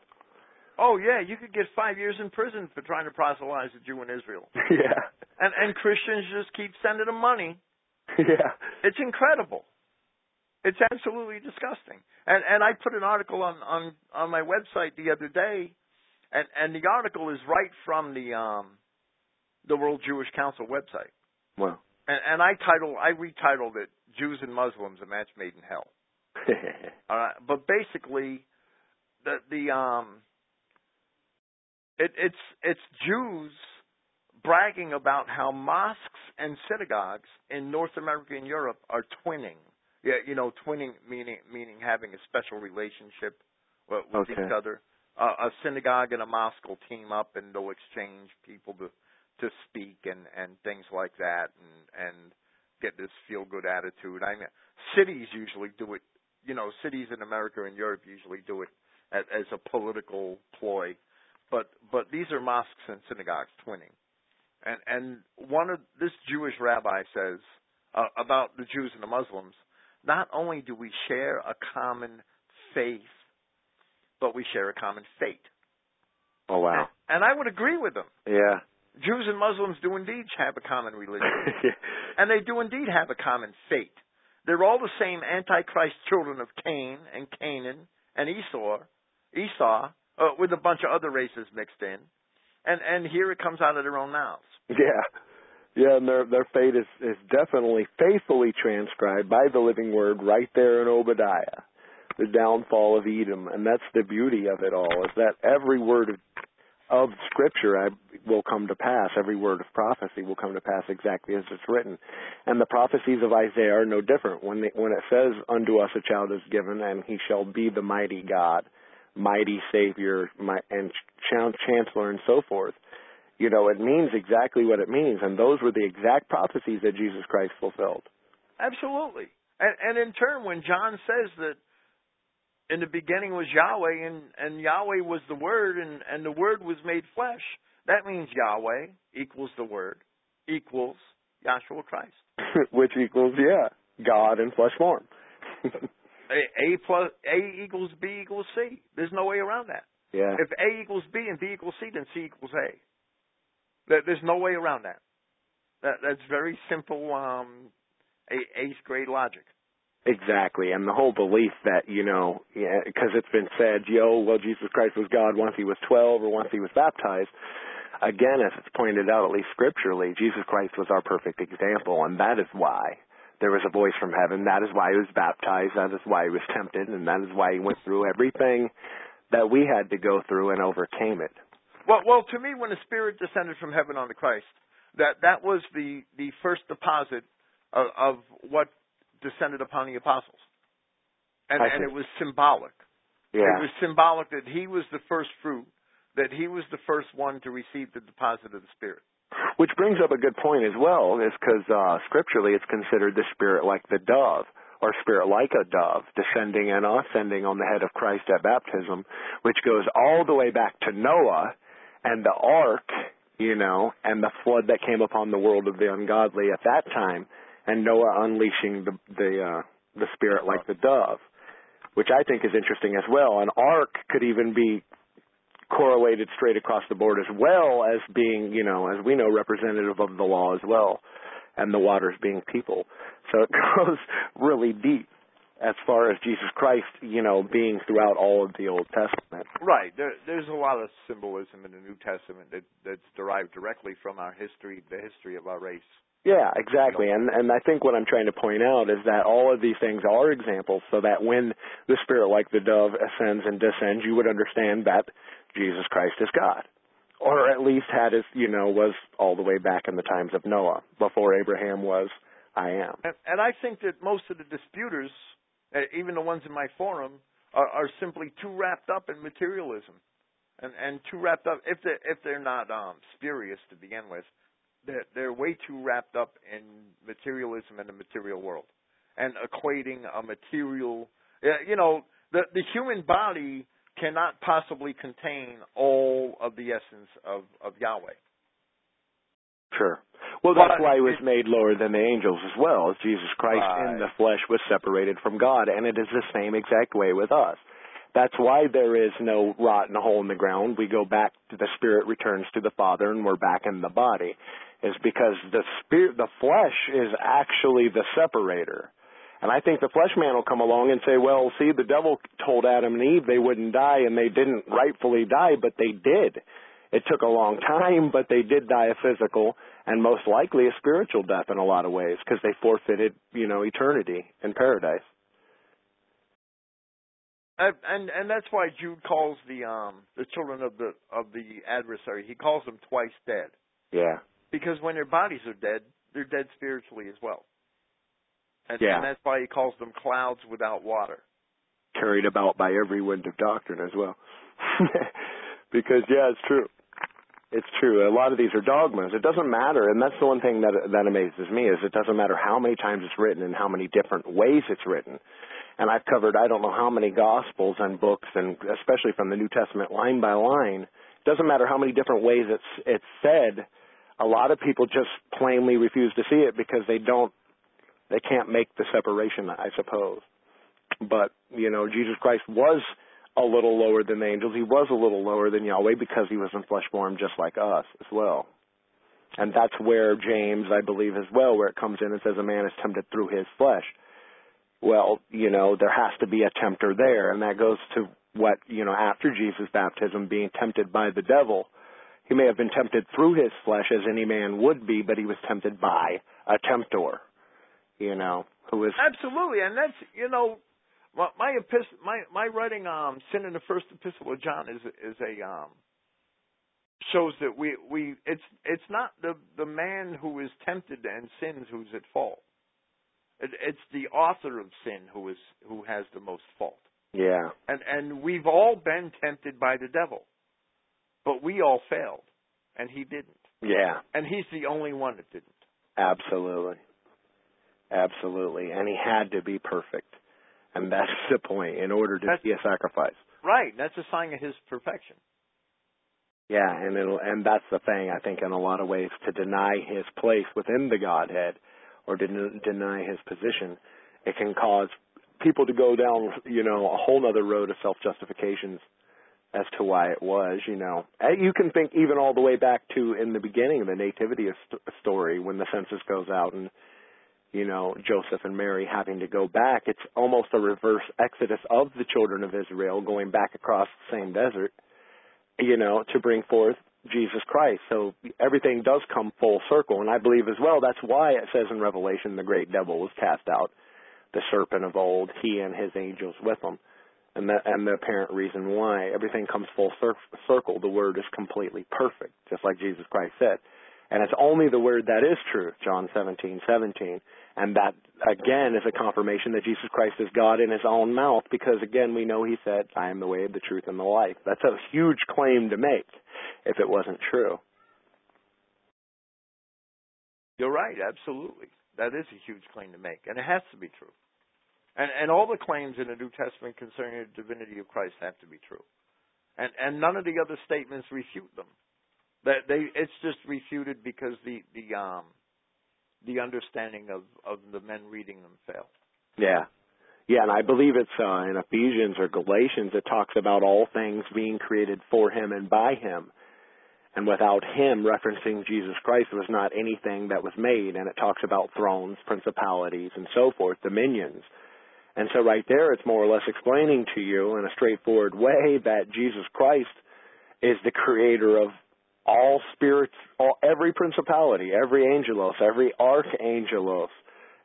Oh yeah, you could get five years in prison for trying to proselytize a Jew in Israel, yeah, and and Christians just keep sending them money. yeah, It's incredible. It's absolutely disgusting. And and I put an article on on on my website the other day, and and the article is right from the um the World Jewish Council website. Wow. And and I title I retitled it Jews and Muslims a match made in hell. All right, but basically, the the um, it, it's it's Jews bragging about how mosques and synagogues in North America and Europe are twinning. Yeah, you know, twinning meaning meaning having a special relationship with, with Okay. each other. Uh, a synagogue and a mosque will team up and they'll exchange people to to speak and and things like that and and get this feel good attitude. I mean, cities usually do it. You know, cities in America and Europe usually do it as, as a political ploy, but but these are mosques and synagogues twinning. And and one of this Jewish rabbi says uh, about the Jews and the Muslims, not only do we share a common faith, but we share a common fate. oh wow, And I would agree with them. yeah, Jews and Muslims do indeed have a common religion. And they do indeed have a common fate. They're all the same Antichrist children of Cain and Canaan and Esau, Esau, uh, with a bunch of other races mixed in. And and here it comes out of their own mouths. yeah, yeah. And their their fate is is definitely faithfully transcribed by the living word right there in Obadiah, the downfall of Edom, and that's the beauty of it all is that every word of of Scripture will come to pass. Every word of prophecy will come to pass exactly as it's written. And the prophecies of Isaiah are no different. When, the, when it says, Unto us a child is given, and he shall be the mighty God, mighty Savior, my, and ch- Chancellor, and so forth, you know, it means exactly what it means. And those were the exact prophecies that Jesus Christ fulfilled. Absolutely. And, and in turn, when John says that in the beginning was Yahweh and, and Yahweh was the Word and, and the Word was made flesh, that means Yahweh equals the Word equals Yahshua Christ. Which equals, yeah, God in flesh form. A, a plus A equals B equals C. There's no way around that. yeah. If A equals B and B equals C, then C equals A. There's no way around that. That that's very simple um, eighth grade logic. Exactly, and the whole belief that you know, because yeah, it's been said, yo, well, Jesus Christ was God once he was twelve or once he was baptized. Again, as it's pointed out, at least scripturally, Jesus Christ was our perfect example, and that is why there was a voice from heaven. That is why he was baptized. That is why he was tempted, and that is why he went through everything that we had to go through and overcame it. Well, well, to me, when the Spirit descended from heaven on the Christ, that that was the the first deposit of, of what descended upon the apostles, and and it was symbolic. Yeah. It was symbolic that he was the first fruit, that he was the first one to receive the deposit of the Spirit. Which brings up a good point as well, is because uh, scripturally it's considered the Spirit like the dove or spirit like a dove descending and ascending on the head of Christ at baptism, which goes all the way back to Noah and the ark, you know, and the flood that came upon the world of the ungodly at that time, and Noah unleashing the the uh, the spirit like the dove, which I think is interesting as well. An ark could even be correlated straight across the board as well as being, you know, as we know, representative of the law as well and the waters being people. So it goes really deep as far as Jesus Christ, you know, being throughout all of the Old Testament. Right. There, there's a lot of symbolism in the New Testament that, that's derived directly from our history, the history of our race. Yeah, exactly. And and I think what I'm trying to point out is that all of these things are examples so that when the spirit like the dove ascends and descends, you would understand that Jesus Christ is God or at least had his, you know, was all the way back in the times of Noah, before Abraham was, I am. And, and I think that most of the disputers, even the ones in my forum, are, are simply too wrapped up in materialism, and and too wrapped up. If they if they're not um, spurious to begin with, they're, they're way too wrapped up in materialism and the material world, and equating a material, you know, the the human body cannot possibly contain all of the essence of, of Yahweh. Sure. Well, that's why he was made lower than the angels as well, as Jesus Christ right. in the flesh was separated from God, and it is the same exact way with us. That's why there is no rotten hole in the ground. We go back to the spirit returns to the Father, and we're back in the body. Is because the spirit, the flesh is actually the separator. And I think the flesh man will come along and say, well, see, the devil told Adam and Eve they wouldn't die, and they didn't rightfully die, but they did. It took a long time, but they did die a physical and most likely a spiritual death in a lot of ways because they forfeited, you know, eternity in paradise. And, and and that's why Jude calls the um the children of the of the adversary. He calls them twice dead. Yeah. Because when their bodies are dead, they're dead spiritually as well. And, yeah. and that's why he calls them clouds without water. Carried about by every wind of doctrine as well. because yeah, it's true. It's true. A lot of these are dogmas. It doesn't matter, and that's the one thing that that amazes me is it doesn't matter how many times it's written and how many different ways it's written. And I've covered I don't know how many gospels and books, and especially from the New Testament, line by line. It doesn't matter how many different ways it's it's said. A lot of people just plainly refuse to see it because they don't they can't make the separation, I suppose. But, you know, Jesus Christ was a little lower than the angels. He was a little lower than Yahweh because he was in flesh form just like us as well. And that's where James, I believe as well, where it comes in and says a man is tempted through his flesh. Well, you know, there has to be a tempter there, and that goes to what, you know, after Jesus' baptism, being tempted by the devil. He may have been tempted through his flesh as any man would be, but he was tempted by a tempter you know, who is absolutely, and that's you know, my my epistle, my my writing um sin in the first epistle of John is is a um shows that we we it's it's not the the man who is tempted and sins who's at fault. It, it's the author of sin who is who has the most fault. Yeah. And and we've all been tempted by the devil, but we all failed, and he didn't. Yeah. And he's the only one that didn't. Absolutely. Absolutely. And he had to be perfect. And that's the point in order to that's, be a sacrifice. Right. That's a sign of his perfection. Yeah, and it'll, and that's the thing I think in a lot of ways to deny his place within the Godhead or to deny his position, it can cause people to go down, you know, a whole other road of self justifications as to why it was. You know, you can think even all the way back to in the beginning of the nativity st- story when the census goes out and you know Joseph and Mary having to go back. It's almost a reverse exodus of the children of Israel going back across the same desert. You know, to bring forth Jesus Christ. So everything does come full circle, and I believe as well that's why it says in Revelation the great devil was cast out, the serpent of old, he and his angels with him and the and the apparent reason why everything comes full cir- circle. The word is completely perfect, just like Jesus Christ said, and it's only the word that is true. John seventeen seventeen, and that again is a confirmation that Jesus Christ is God in His own mouth, because again we know He said, "I am the way, the truth, and the life." That's a huge claim to make, if it wasn't true. You're right, absolutely. That is a huge claim to make, and it has to be true. And and all the claims in the New Testament concerning the divinity of Christ have to be true. And and none of the other statements refute them. That they it's just refuted because the the um the understanding of of the men reading them fail. Yeah. Yeah, and I believe it's uh, in Ephesians or Galatians it talks about all things being created for him and by him. And without him referencing Jesus Christ was not anything that was made and it talks about thrones, principalities and so forth, dominions. And so right there, it's more or less explaining to you in a straightforward way that Jesus Christ is the creator of all spirits, all, every principality, every angelos, every archangelos,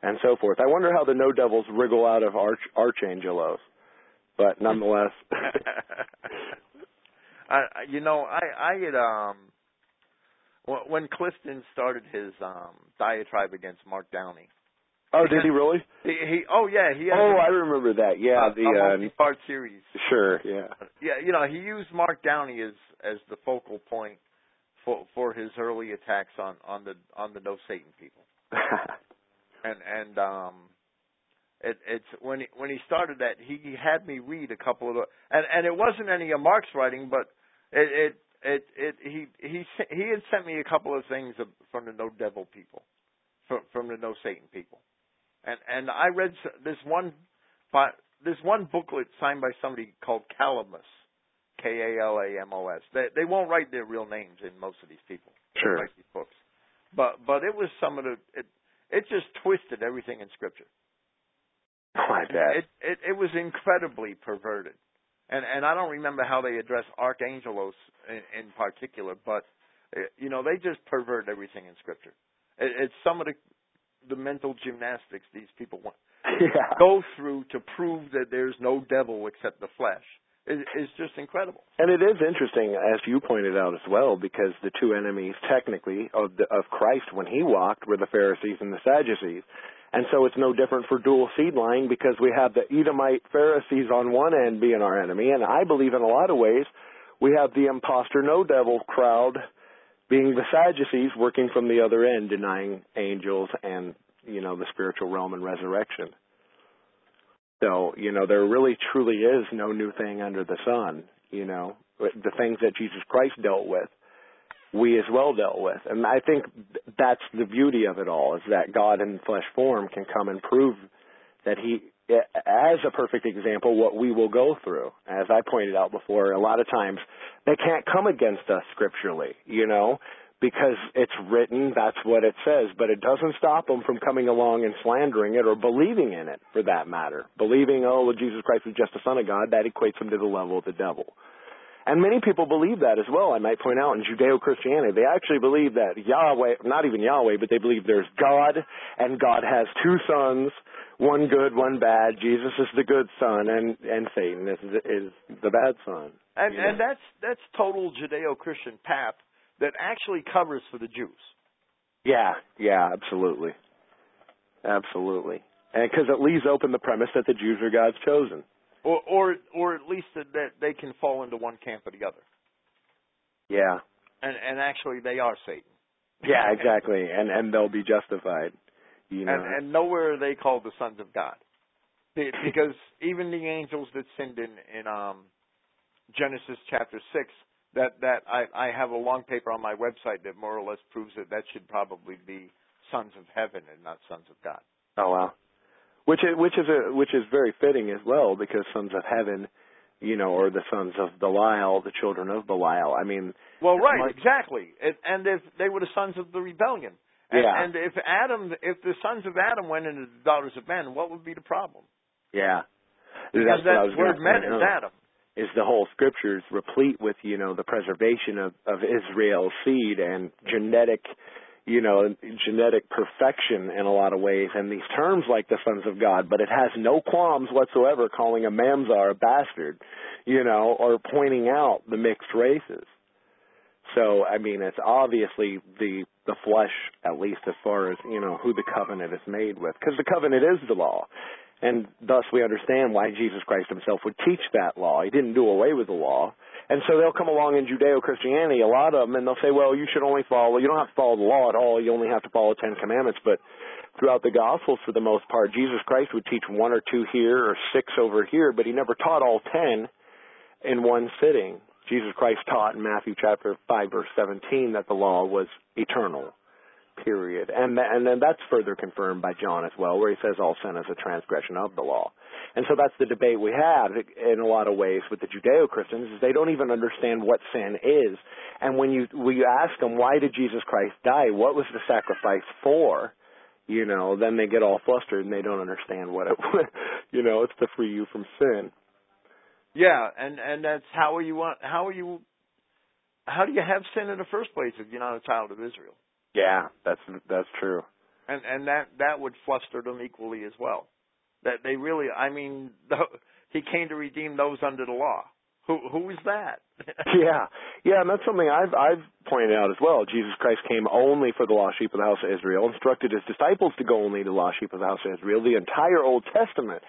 and so forth. I wonder how the no devils wriggle out of arch, archangelos, but nonetheless. I, you know, I, I had, um, when Clifton started his um diatribe against Mark Downey, Oh, did he really? He, he oh yeah, he. Oh, a, I remember that. Yeah, the uh, multi-part series. Sure, yeah. Yeah, you know, he used Mark Downey as as the focal point for for his early attacks on on the on the no Satan people. and and um, it it's when he, when he started that he, had me read a couple of the and and it wasn't any of Mark's writing, but it it it, it he he he had sent me a couple of things from the no devil people, from from the no Satan people and and I read this one, but this one booklet signed by somebody called Kalamos, K A L A M O S. They they won't write their real names in most of these people. Sure. These books, but but it was some of the it it just twisted everything in Scripture. Oh, I bet. It it it was incredibly perverted, and and I don't remember how they address archangelos in, in particular, but eh, you know they just pervert everything in Scripture. It, it's some of the the mental gymnastics these people want yeah. go through to prove that there's no devil except the flesh is, is just incredible. And it is interesting, as you pointed out as well, because the two enemies technically of the, of Christ when he walked were the Pharisees and the Sadducees. And so it's no different for dual seed line because we have the Edomite Pharisees on one end being our enemy, and I believe in a lot of ways we have the imposter no devil crowd being the Sadducees working from the other end, denying angels and you know the spiritual realm and resurrection. So you know there really truly is no new thing under the sun. You know the things that Jesus Christ dealt with, we as well dealt with, and I think that's the beauty of it all is that God in flesh form can come and prove that He as a perfect example what we will go through. As I pointed out before, a lot of times they can't come against us scripturally, you know, because it's written, that's what it says, but it doesn't stop them from coming along and slandering it or believing in it for that matter. Believing, oh, well, Jesus Christ is just the Son of God, that equates them to the level of the devil. And many people believe that as well. I might point out in Judeo-Christianity, they actually believe that Yahweh, not even Yahweh, but they believe there's God and God has two sons one good, one bad. Jesus is the good son, and and Satan is is the bad son. And and that's that's total Judeo-Christian path that actually covers for the Jews. Yeah, yeah, absolutely, absolutely, and because it leaves open the premise that the Jews are God's chosen, or or or at least that, they can fall into one camp or the other. Yeah, and and actually they are Satan. Yeah, exactly, and and they'll be justified. You know. And, and nowhere are they called the sons of God, because even the angels that sinned in in um, Genesis chapter six, that that I, I have a long paper on my website that more or less proves that that should probably be sons of heaven and not sons of God. Oh wow, which is which is a which is very fitting as well because sons of heaven you know, are the sons of Belial, the children of Belial. I mean, well, right, Like- exactly. It, and if they were the sons of the rebellion, and, Yeah. and if Adam, if the sons of Adam went into the daughters of men, what would be the problem? yeah, Because that's that word men is. Oh. Adam. Is the whole scriptures replete with you know the preservation of of Israel's seed and genetic you know genetic perfection in a lot of ways and these terms like the sons of God but it has no qualms whatsoever calling a mamzer a bastard you know or pointing out the mixed races. So I mean it's obviously the the flesh at least as far as you know who the covenant is made with because the covenant is the law and thus we understand why Jesus Christ himself would teach that law. He didn't do away with the law. And so they'll come along in Judeo-Christianity, a lot of them, and they'll say, well, you should only follow, you don't have to follow the law at all, you only have to follow the Ten Commandments. But throughout the Gospels, for the most part, Jesus Christ would teach one or two here or six over here, but he never taught all ten in one sitting. Jesus Christ taught in Matthew chapter 5 verse 17 that the law was eternal period. And and then that's further confirmed by John as well, where he says all sin is a transgression of the law. And so that's the debate we have in a lot of ways with the Judeo-Christians is they don't even understand what sin is. And when you when you ask them why did Jesus Christ die, what was the sacrifice for? You know, then they get all flustered and they don't understand what it you know, it's to free you from sin. Yeah, and and that's how you want how you how do you have sin in the first place if you're not a child of Israel? Yeah, that's that's true. And and that that would fluster them equally as well. That they really I mean the, he came to redeem those under the law. Who who is that? yeah, yeah, and that's something I've I've pointed out as well. Jesus Christ came only for the lost sheep of the house of Israel, instructed his disciples to go only to the lost sheep of the house of Israel. The entire Old Testament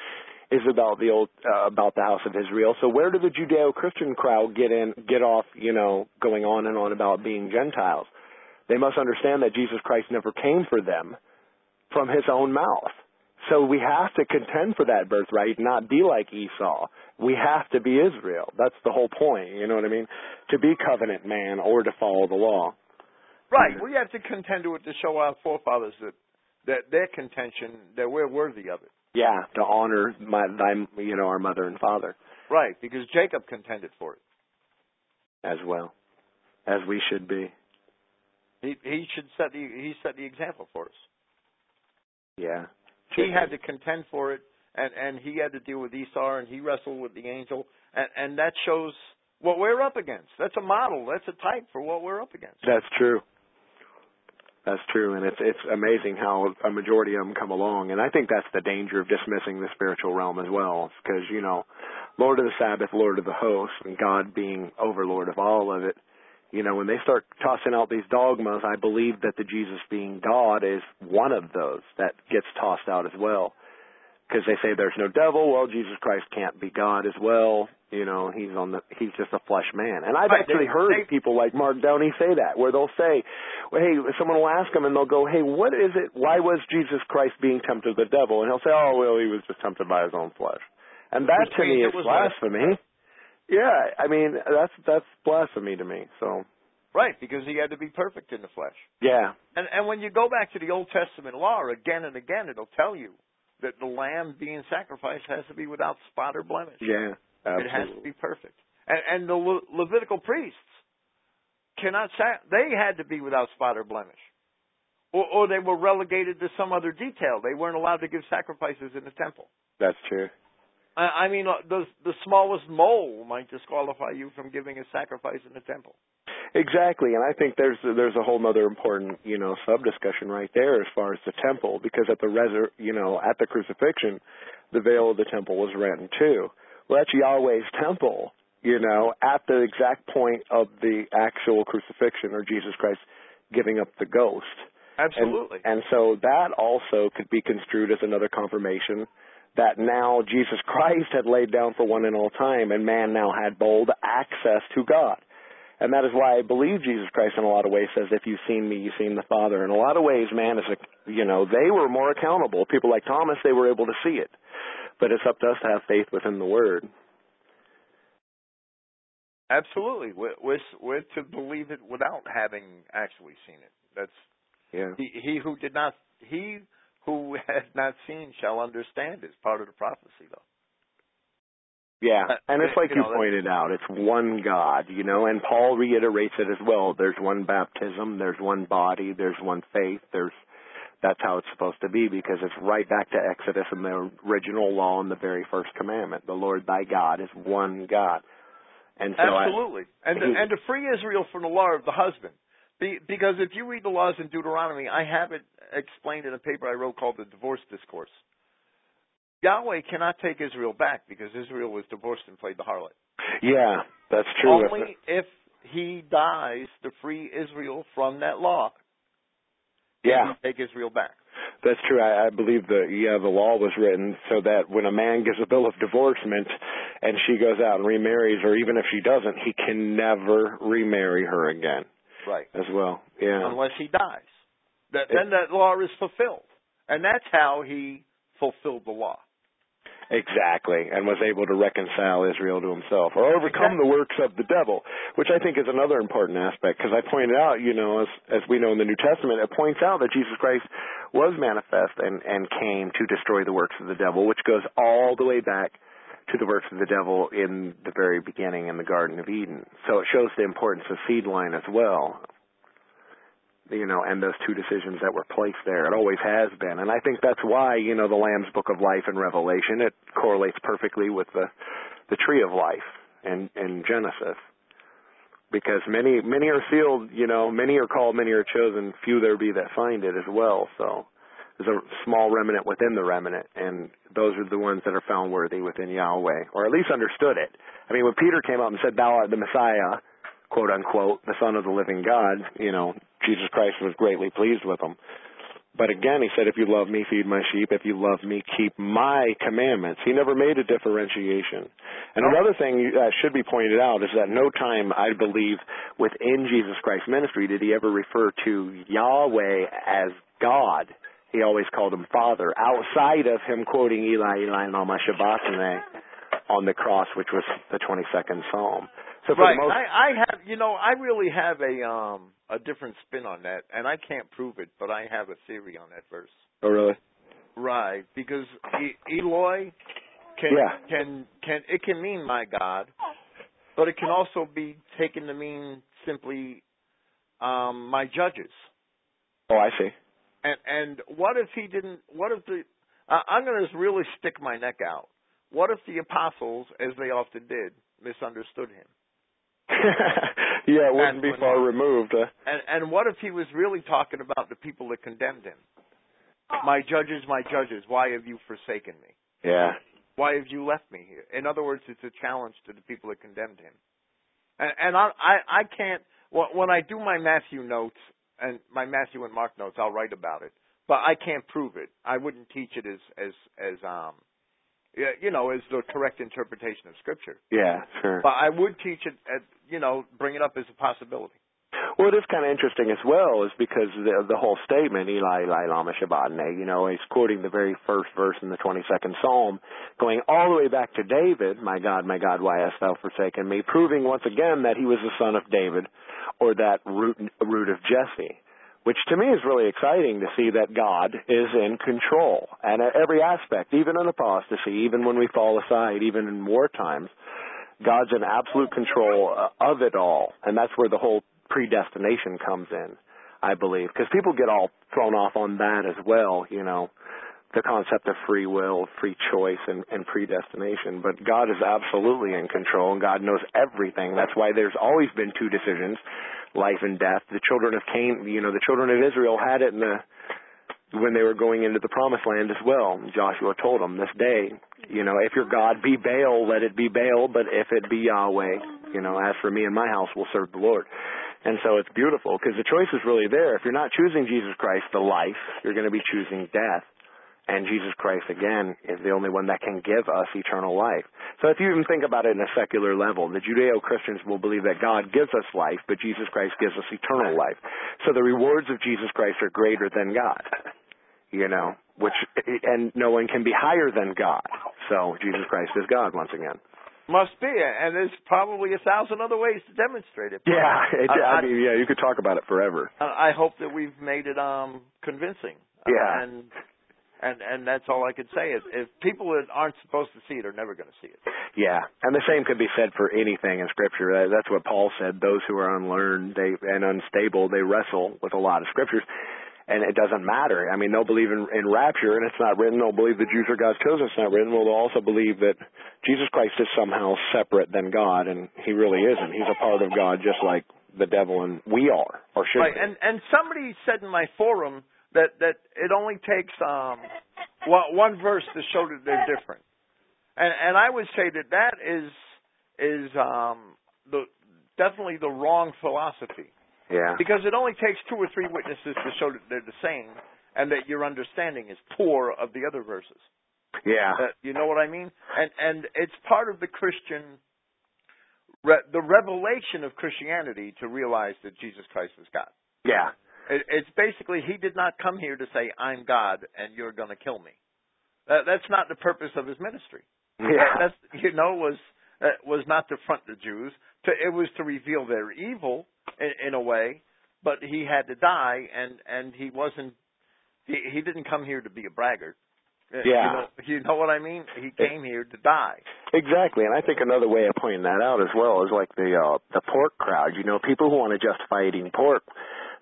is about the old uh, about the house of Israel. So where did the Judeo-Christian crowd get in get off, you know, going on and on about being Gentiles? They must understand that Jesus Christ never came for them from his own mouth. So we have to contend for that birthright, not be like Esau. We have to be Israel. That's the whole point. You know what I mean? To be covenant man or to follow the law. right. We have to contend to it to show our forefathers that that their contention that we're worthy of it. Yeah, to honor my thy you know our mother and father Right, because Jacob contended for it. as well as we should be. He he should set the he set the example for us. Yeah. He had to contend for it, and and he had to deal with Esau, and he wrestled with the angel, and and that shows what we're up against. That's a model. That's a type for what we're up against. That's true. That's true, and it's it's amazing how a majority of them come along, and I think that's the danger of dismissing the spiritual realm as well, because you know, Lord of the Sabbath, Lord of the host, and God being overlord of all of it. You know, when they start tossing out these dogmas, I believe that the Jesus being God is one of those that gets tossed out as well. Because they say there's no devil, well, Jesus Christ can't be God as well. You know, he's on the he's just a flesh man. And I've actually heard people like Mark Downey say that, where they'll say, well, "Hey, someone will ask him, and they'll go, "Hey, what is it? Why was Jesus Christ being tempted of the devil?" And he'll say, "Oh, well, he was just tempted by his own flesh." And that Which to me is blasphemy. Yeah, I mean that's that's blasphemy to me. So Right, because he had to be perfect in the flesh. yeah, And and when you go back to the Old Testament law again and again, it'll tell you that the lamb being sacrificed has to be without spot or blemish. yeah, Absolutely. It has to be perfect. And, and the Le- Levitical priests cannot sac- they had to be without spot or blemish. Or, or they were relegated to some other detail. They weren't allowed to give sacrifices in the temple. That's true. I, I mean, uh, the the smallest mole might disqualify you from giving a sacrifice in the temple. Exactly, and I think there's there's a whole other important you know sub discussion right there as far as the temple because at the resur- you know at the crucifixion, the veil of the temple was rent in two. Well, that's Yahweh's temple, you know, at the exact point of the actual crucifixion or Jesus Christ giving up the ghost. Absolutely. And, and so that also could be construed as another confirmation that now Jesus Christ had laid down for one and all time, and man now had bold access to God. And that is why I believe Jesus Christ in a lot of ways says, if you've seen me, you've seen the Father. In a lot of ways, man is, a, you know, they were more accountable. People like Thomas, they were able to see it. But it's up to us to have faith within the Word. Absolutely. We're, we're, we're to believe it without having actually seen it. That's Yeah. he, he who did not he who has not seen shall understand is part of the prophecy though. Yeah, Uh, and it's like you, know, pointed out, it's one God, you know, and Paul reiterates it as well. There's one baptism, there's one body, there's one faith, there's that's how it's supposed to be because it's right back to Exodus and the original law and the very first commandment. The Lord thy God is one God. And so I- Absolutely, and to, he- and to free Israel from the law of the husband. Be, because if you read the laws in Deuteronomy, I have it explained in a paper I wrote called the Divorce Discourse. Yahweh cannot take Israel back because Israel was divorced and played the harlot. yeah, that's true. Only if he dies to free Israel from that law yeah. he take Israel back. That's true. I, I believe the yeah the law was written so that when a man gives a bill of divorcement and she goes out and remarries, or even if she doesn't, he can never remarry her again Right. as well. Yeah. Unless he dies. That, It- then that law is fulfilled. And that's how he fulfilled the law. Exactly, and was able to reconcile Israel to himself, or overcome the works of the devil, which I think is another important aspect. Because I pointed out, you know, as as we know in the New Testament, it points out that Jesus Christ was manifest and and came to destroy the works of the devil, which goes all the way back to the works of the devil in the very beginning in the Garden of Eden. So it shows the importance of seed line as well. You know, and those two decisions that were placed there. It always has been. And I think that's why, you know, the Lamb's Book of Life in Revelation, it correlates perfectly with the the tree of life in, in Genesis. Because many many are sealed, you know, many are called, many are chosen, few there be that find it as well. So there's a small remnant within the remnant, and those are the ones that are found worthy within Yahweh, or at least understood it. I mean, when Peter came up and said, "Thou art the Messiah," quote unquote, the Son of the Living God, you know, Jesus Christ was greatly pleased with him. But again, he said, "If you love me, feed my sheep. If you love me, keep my commandments." He never made a differentiation. And another thing that should be pointed out is that no time, I believe, within Jesus Christ's ministry did he ever refer to Yahweh as God. He always called him Father, outside of him quoting Eli, Eli, Lama Sabachthani on the cross, which was the 22nd Psalm. So for right. the most, I, I have, you know, I really have a um a different spin on that, and I can't prove it, but I have a theory on that verse. oh really? Right, because e- Eloi can Yeah. can can it can mean my God, but it can also be taken to mean simply um my judges. Oh, I see. And and what if he didn't? What if the? Uh, I'm going to really stick my neck out. What if the apostles, as they often did, misunderstood him? yeah, it wouldn't be far happened. removed. Uh, And and what if he was really talking about the people that condemned him? My judges, my judges, why have you forsaken me? yeah. Why have you left me here? In other words, it's a challenge to the people that condemned him. And, and I, I, I can't. When when I do my Matthew notes and my Matthew and Mark notes, I'll write about it. But I can't prove it. I wouldn't teach it as as as um, yeah, you know, as the correct interpretation of Scripture. Yeah, sure. But I would teach it, at, you know, bring it up as a possibility. Well, it is kind of interesting as well, is because the the whole statement, Eli, Eli, lama sabachthani, you know, he's quoting the very first verse in the 22nd Psalm, going all the way back to David, my God, my God, why hast thou forsaken me, proving once again that he was the son of David, or that root, root of Jesse. Which to me is really exciting to see that God is in control. And at every aspect, even in apostasy, even when we fall aside, even in war times, God's in absolute control uh, of it all, and that's where the whole predestination comes in, I believe, because people get all thrown off on that as well, you know, the concept of free will, free choice, and, and predestination. But God is absolutely in control, and God knows everything. That's why there's always been two decisions, life and death. The children of Cain, you know, the children of Israel had it in the when they were going into the promised land as well. Joshua told them this day, you know, if your God be Baal, let it be Baal, but if it be Yahweh, you know, as for me and my house, we'll serve the Lord. And so it's beautiful because the choice is really there. If you're not choosing Jesus Christ, the life, you're going to be choosing death. And Jesus Christ, again, is the only one that can give us eternal life. So if you even think about it in a secular level, the Judeo-Christians will believe that God gives us life, but Jesus Christ gives us eternal life. So the rewards of Jesus Christ are greater than God. You know, which, and no one can be higher than God. So Jesus Christ is God once again. Must be, and there's probably a thousand other ways to demonstrate it. Yeah, it, I- I, mean, yeah, you could talk about it forever. I hope that we've made it um convincing. Yeah. And and and that's all I could say is if people that aren't supposed to see it are never going to see it. Yeah, and the same could be said for anything in Scripture. That's what Paul said. Those who are unlearned they and unstable, they wrestle with a lot of scriptures, and it doesn't matter. I mean, they'll believe in, in rapture, and it's not written. They'll believe the Jews are God's chosen. It's not written. Well, they'll also believe that Jesus Christ is somehow separate than God, and He really isn't. He's a part of God, just like the devil and we are, or should. Right, be. and and somebody said in my forum that that it only takes um one, one verse to show that they're different, and and I would say that that is is um the definitely the wrong philosophy yeah, because it only takes two or three witnesses to show that they're the same and that your understanding is poor of the other verses. yeah, Uh, you know what I mean? And and it's part of the Christian re- the revelation of Christianity to realize that Jesus Christ is God. yeah, It, it's basically he did not come here to say I'm God and you're going to kill me. That, that's not the purpose of his ministry. yeah. That's you know was uh, was not to front the Jews. To, it was to reveal their evil in, in a way. But he had to die, and and he wasn't. He, he didn't come here to be a braggart. Uh, Yeah. You know, you know what I mean? He came here to die. Exactly, and I think another way of pointing that out as well is like the uh, the pork crowd. You know, people who want to justify eating pork,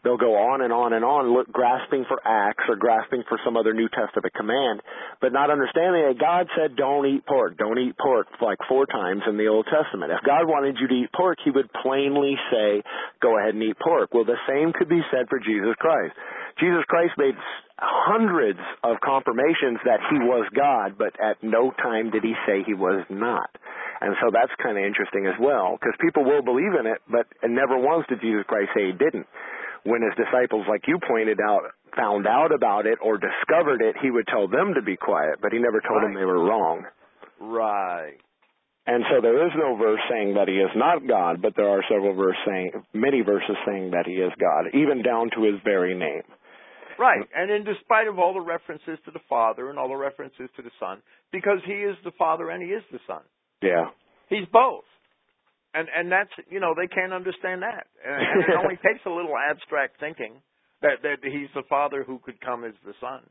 they'll go on and on and on, look, grasping for acts or grasping for some other New Testament command, but not understanding that God said, "Don't eat pork, don't eat pork," like four times in the Old Testament. If God wanted you to eat pork, He would plainly say, "Go ahead and eat pork." Well, the same could be said for Jesus Christ. Jesus Christ made hundreds of confirmations that he was God, but at no time did he say he was not. And so that's kind of interesting as well, because people will believe in it, but never once did Jesus Christ say he didn't. When his disciples, like you pointed out, found out about it or discovered it, he would tell them to be quiet, but he never told them they were wrong. Right. And so there is no verse saying that he is not God, but there are several verse saying, many verses saying that he is God, even down to his very name. Right. And in despite of all the references to the Father and all the references to the Son, because he is the Father and he is the Son. Yeah. He's both. And and that's you know, they can't understand that. And, it only takes a little abstract thinking that that he's the Father who could come as the Son.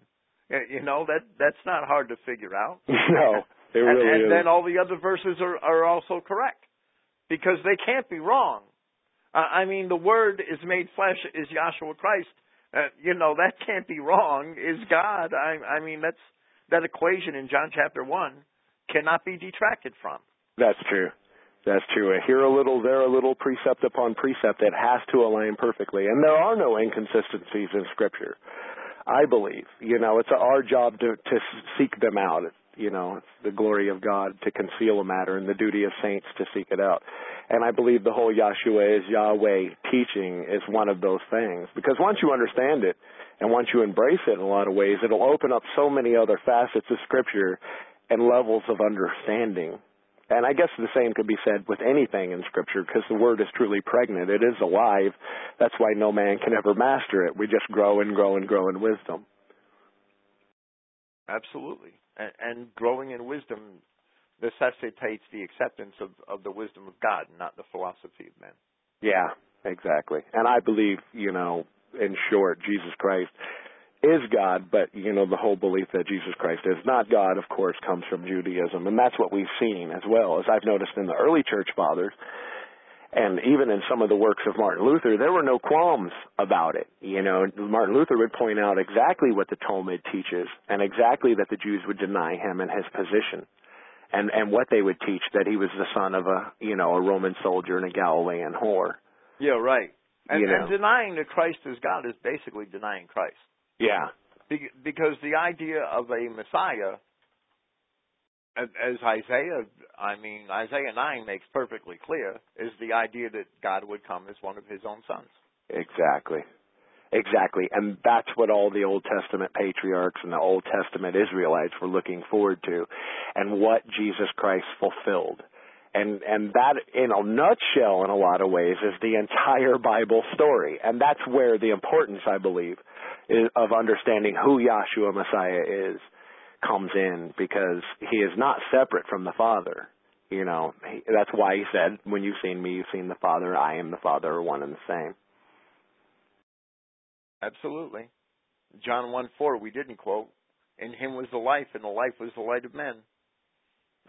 You know, that that's not hard to figure out. no, it and, really and is. then all the other verses are are also correct. Because they can't be wrong. Uh, I mean, the word is made flesh is Yahshua Christ. Uh, you know, that can't be wrong. Is God. I I mean, that's that equation in John chapter 1 cannot be detracted from. That's true. That's true. Here a little, there a little, precept upon precept. It has to align perfectly. And there are no inconsistencies in Scripture. I believe. You know, it's our job to, to seek them out. You know, it's the glory of God to conceal a matter and the duty of saints to seek it out. And I believe the whole Yahshua is Yahweh teaching is one of those things. Because once you understand it and once you embrace it in a lot of ways, it'll open up so many other facets of Scripture and levels of understanding. And I guess the same could be said with anything in Scripture because the Word is truly pregnant. It is alive. That's why no man can ever master it. We just grow and grow and grow in wisdom. Absolutely. And, and growing in wisdom necessitates the acceptance of, of the wisdom of God, not the philosophy of men. Yeah, exactly. And I believe, you know, in short, Jesus Christ is God, but, you know, the whole belief that Jesus Christ is not God, of course, comes from Judaism. And that's what we've seen as well. As I've noticed in the early church fathers, and even in some of the works of Martin Luther, there were no qualms about it. You know, Martin Luther would point out exactly what the Talmud teaches and exactly that the Jews would deny him and his position. And and what they would teach that he was the son of a you know a Roman soldier and a Galilean whore. Yeah, right. And, You know. and denying that Christ is God is basically denying Christ. Yeah, Be- Because the idea of a Messiah, as Isaiah, I mean, Isaiah 9 makes perfectly clear, is the idea that God would come as one of his own sons. exactly, exactly. And that's what all the Old Testament patriarchs and the Old Testament Israelites were looking forward to, and what Jesus Christ fulfilled. And and that in a nutshell in a lot of ways is the entire Bible story. And that's where the importance I believe of understanding who Yahshua Messiah is comes in because he is not separate from the Father. You know, he, that's why he said, "When you've seen me, you've seen the Father. I am the Father, are one and the same." Absolutely. John 1 4, we didn't quote. In him was the life, and the life was the light of men.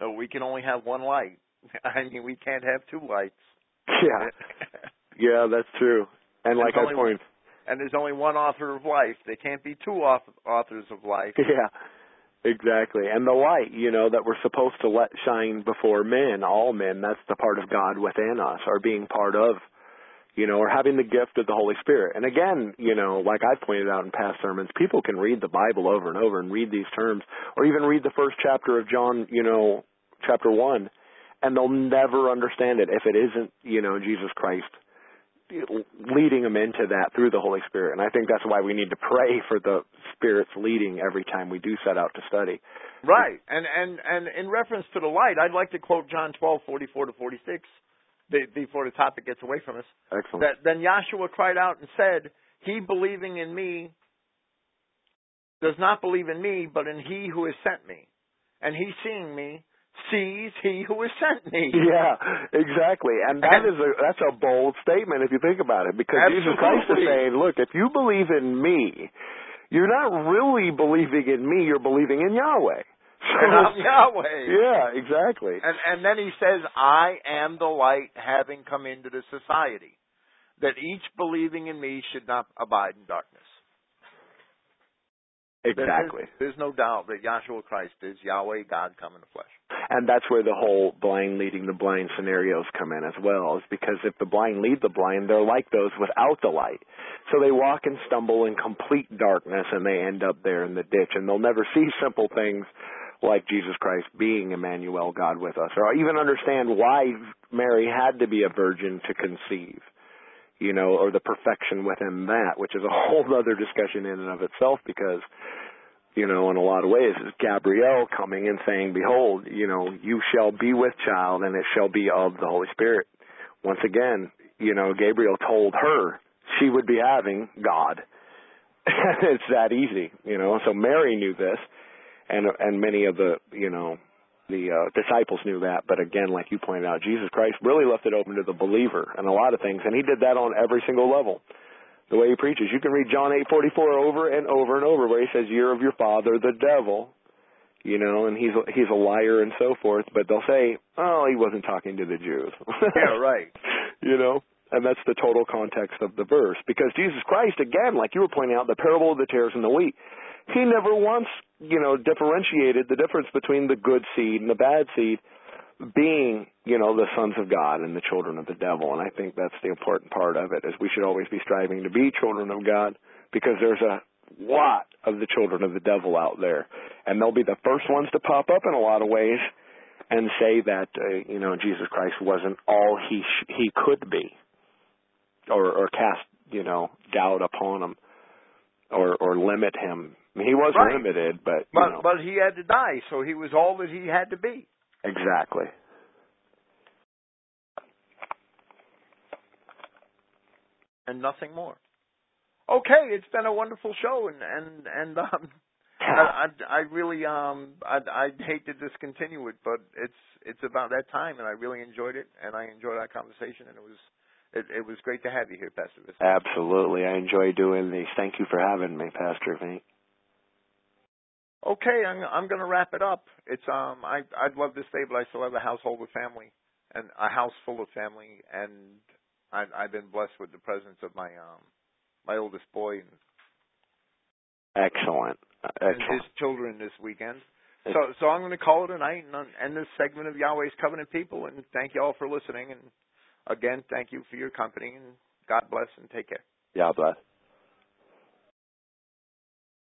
No, we can only have one light. I mean, we can't have two lights. Yeah. yeah, that's true. And like I only point, and there's only one author of life. There can't be two author, authors of life. yeah, exactly. And the light, you know, that we're supposed to let shine before men, all men. That's the part of God within us, or being part of, you know, or having the gift of the Holy Spirit. And again, you know, like I pointed out in past sermons, people can read the Bible over and over and read these terms, or even read the first chapter of John, you know, chapter one, and they'll never understand it if it isn't, you know, Jesus Christ leading them into that through the Holy Spirit. And I think that's why we need to pray for the Spirit's leading every time we do set out to study. Right. And and and in reference to the light, I'd like to quote John twelve forty four to forty six before the topic gets away from us. Excellent. That then Yahshua cried out and said, He believing in me does not believe in me, but in he who has sent me. And he seeing me sees he who has sent me. Yeah, exactly. And that is a that's a bold statement if you think about it, because Jesus Christ is saying, "Look, if you believe in me, you're not really believing in me; you're believing in Yahweh." And I'm Yahweh. Yeah, exactly. And and then he says, I am the light having come into the society, that each believing in me should not abide in darkness. Exactly. There's no doubt that Yahshua Christ is Yahweh, God come in the flesh. And that's where the whole blind leading the blind scenarios come in as well, is because if the blind lead the blind, they're like those without the light. So they walk and stumble in complete darkness and they end up there in the ditch and they'll never see simple things like Jesus Christ being Emmanuel, God with us, or even understand why Mary had to be a virgin to conceive, you know, or the perfection within that, which is a whole other discussion in and of itself because you know, in a lot of ways, is Gabriel coming and saying, Behold, you know, you shall be with child and it shall be of the Holy Spirit. Once again, you know, Gabriel told her she would be having God. it's that easy, you know. So Mary knew this and and many of the, you know, the uh, disciples knew that, but again, like you pointed out, Jesus Christ really left it open to the believer and a lot of things, and he did that on every single level the way he preaches. You can read John eight forty four over and over and over, where he says, "You're of your father, the devil," you know, and he's a, he's a liar and so forth. But they'll say, "Oh, he wasn't talking to the Jews." Yeah, right. you know, and that's the total context of the verse. Because Jesus Christ, again, like you were pointing out, the parable of the tares and the wheat, he never once, you know, differentiated the difference between the good seed and the bad seed being, you know, the sons of God and the children of the devil. And I think that's the important part of it is we should always be striving to be children of God because there's a lot of the children of the devil out there. And they'll be the first ones to pop up in a lot of ways and say that, uh, you know, Jesus Christ wasn't all he sh- he could be or or cast, you know, doubt upon him or or limit him. I mean, he was Right. limited, but But know, but he had to die, so he was all that he had to be. Exactly. and nothing more. Okay, it's been a wonderful show, and and and um, I, I I really um I I'd hate to discontinue it, but it's it's about that time, and I really enjoyed it, and I enjoyed our conversation, and it was it, it was great to have you here, Pastor. Absolutely. I enjoy doing these. Thank you for having me, Pastor Vink. Okay, I'm I'm going to wrap it up. It's um I I'd love to stay, but I still have a household with family and a house full of family, and I I've been blessed with the presence of my um my oldest boy and, Excellent. and Excellent. his children this weekend. So so I'm going to call it a night and end this segment of Yahweh's Covenant People, and thank you all for listening. And again, thank you for your company, and God bless and take care. God bless.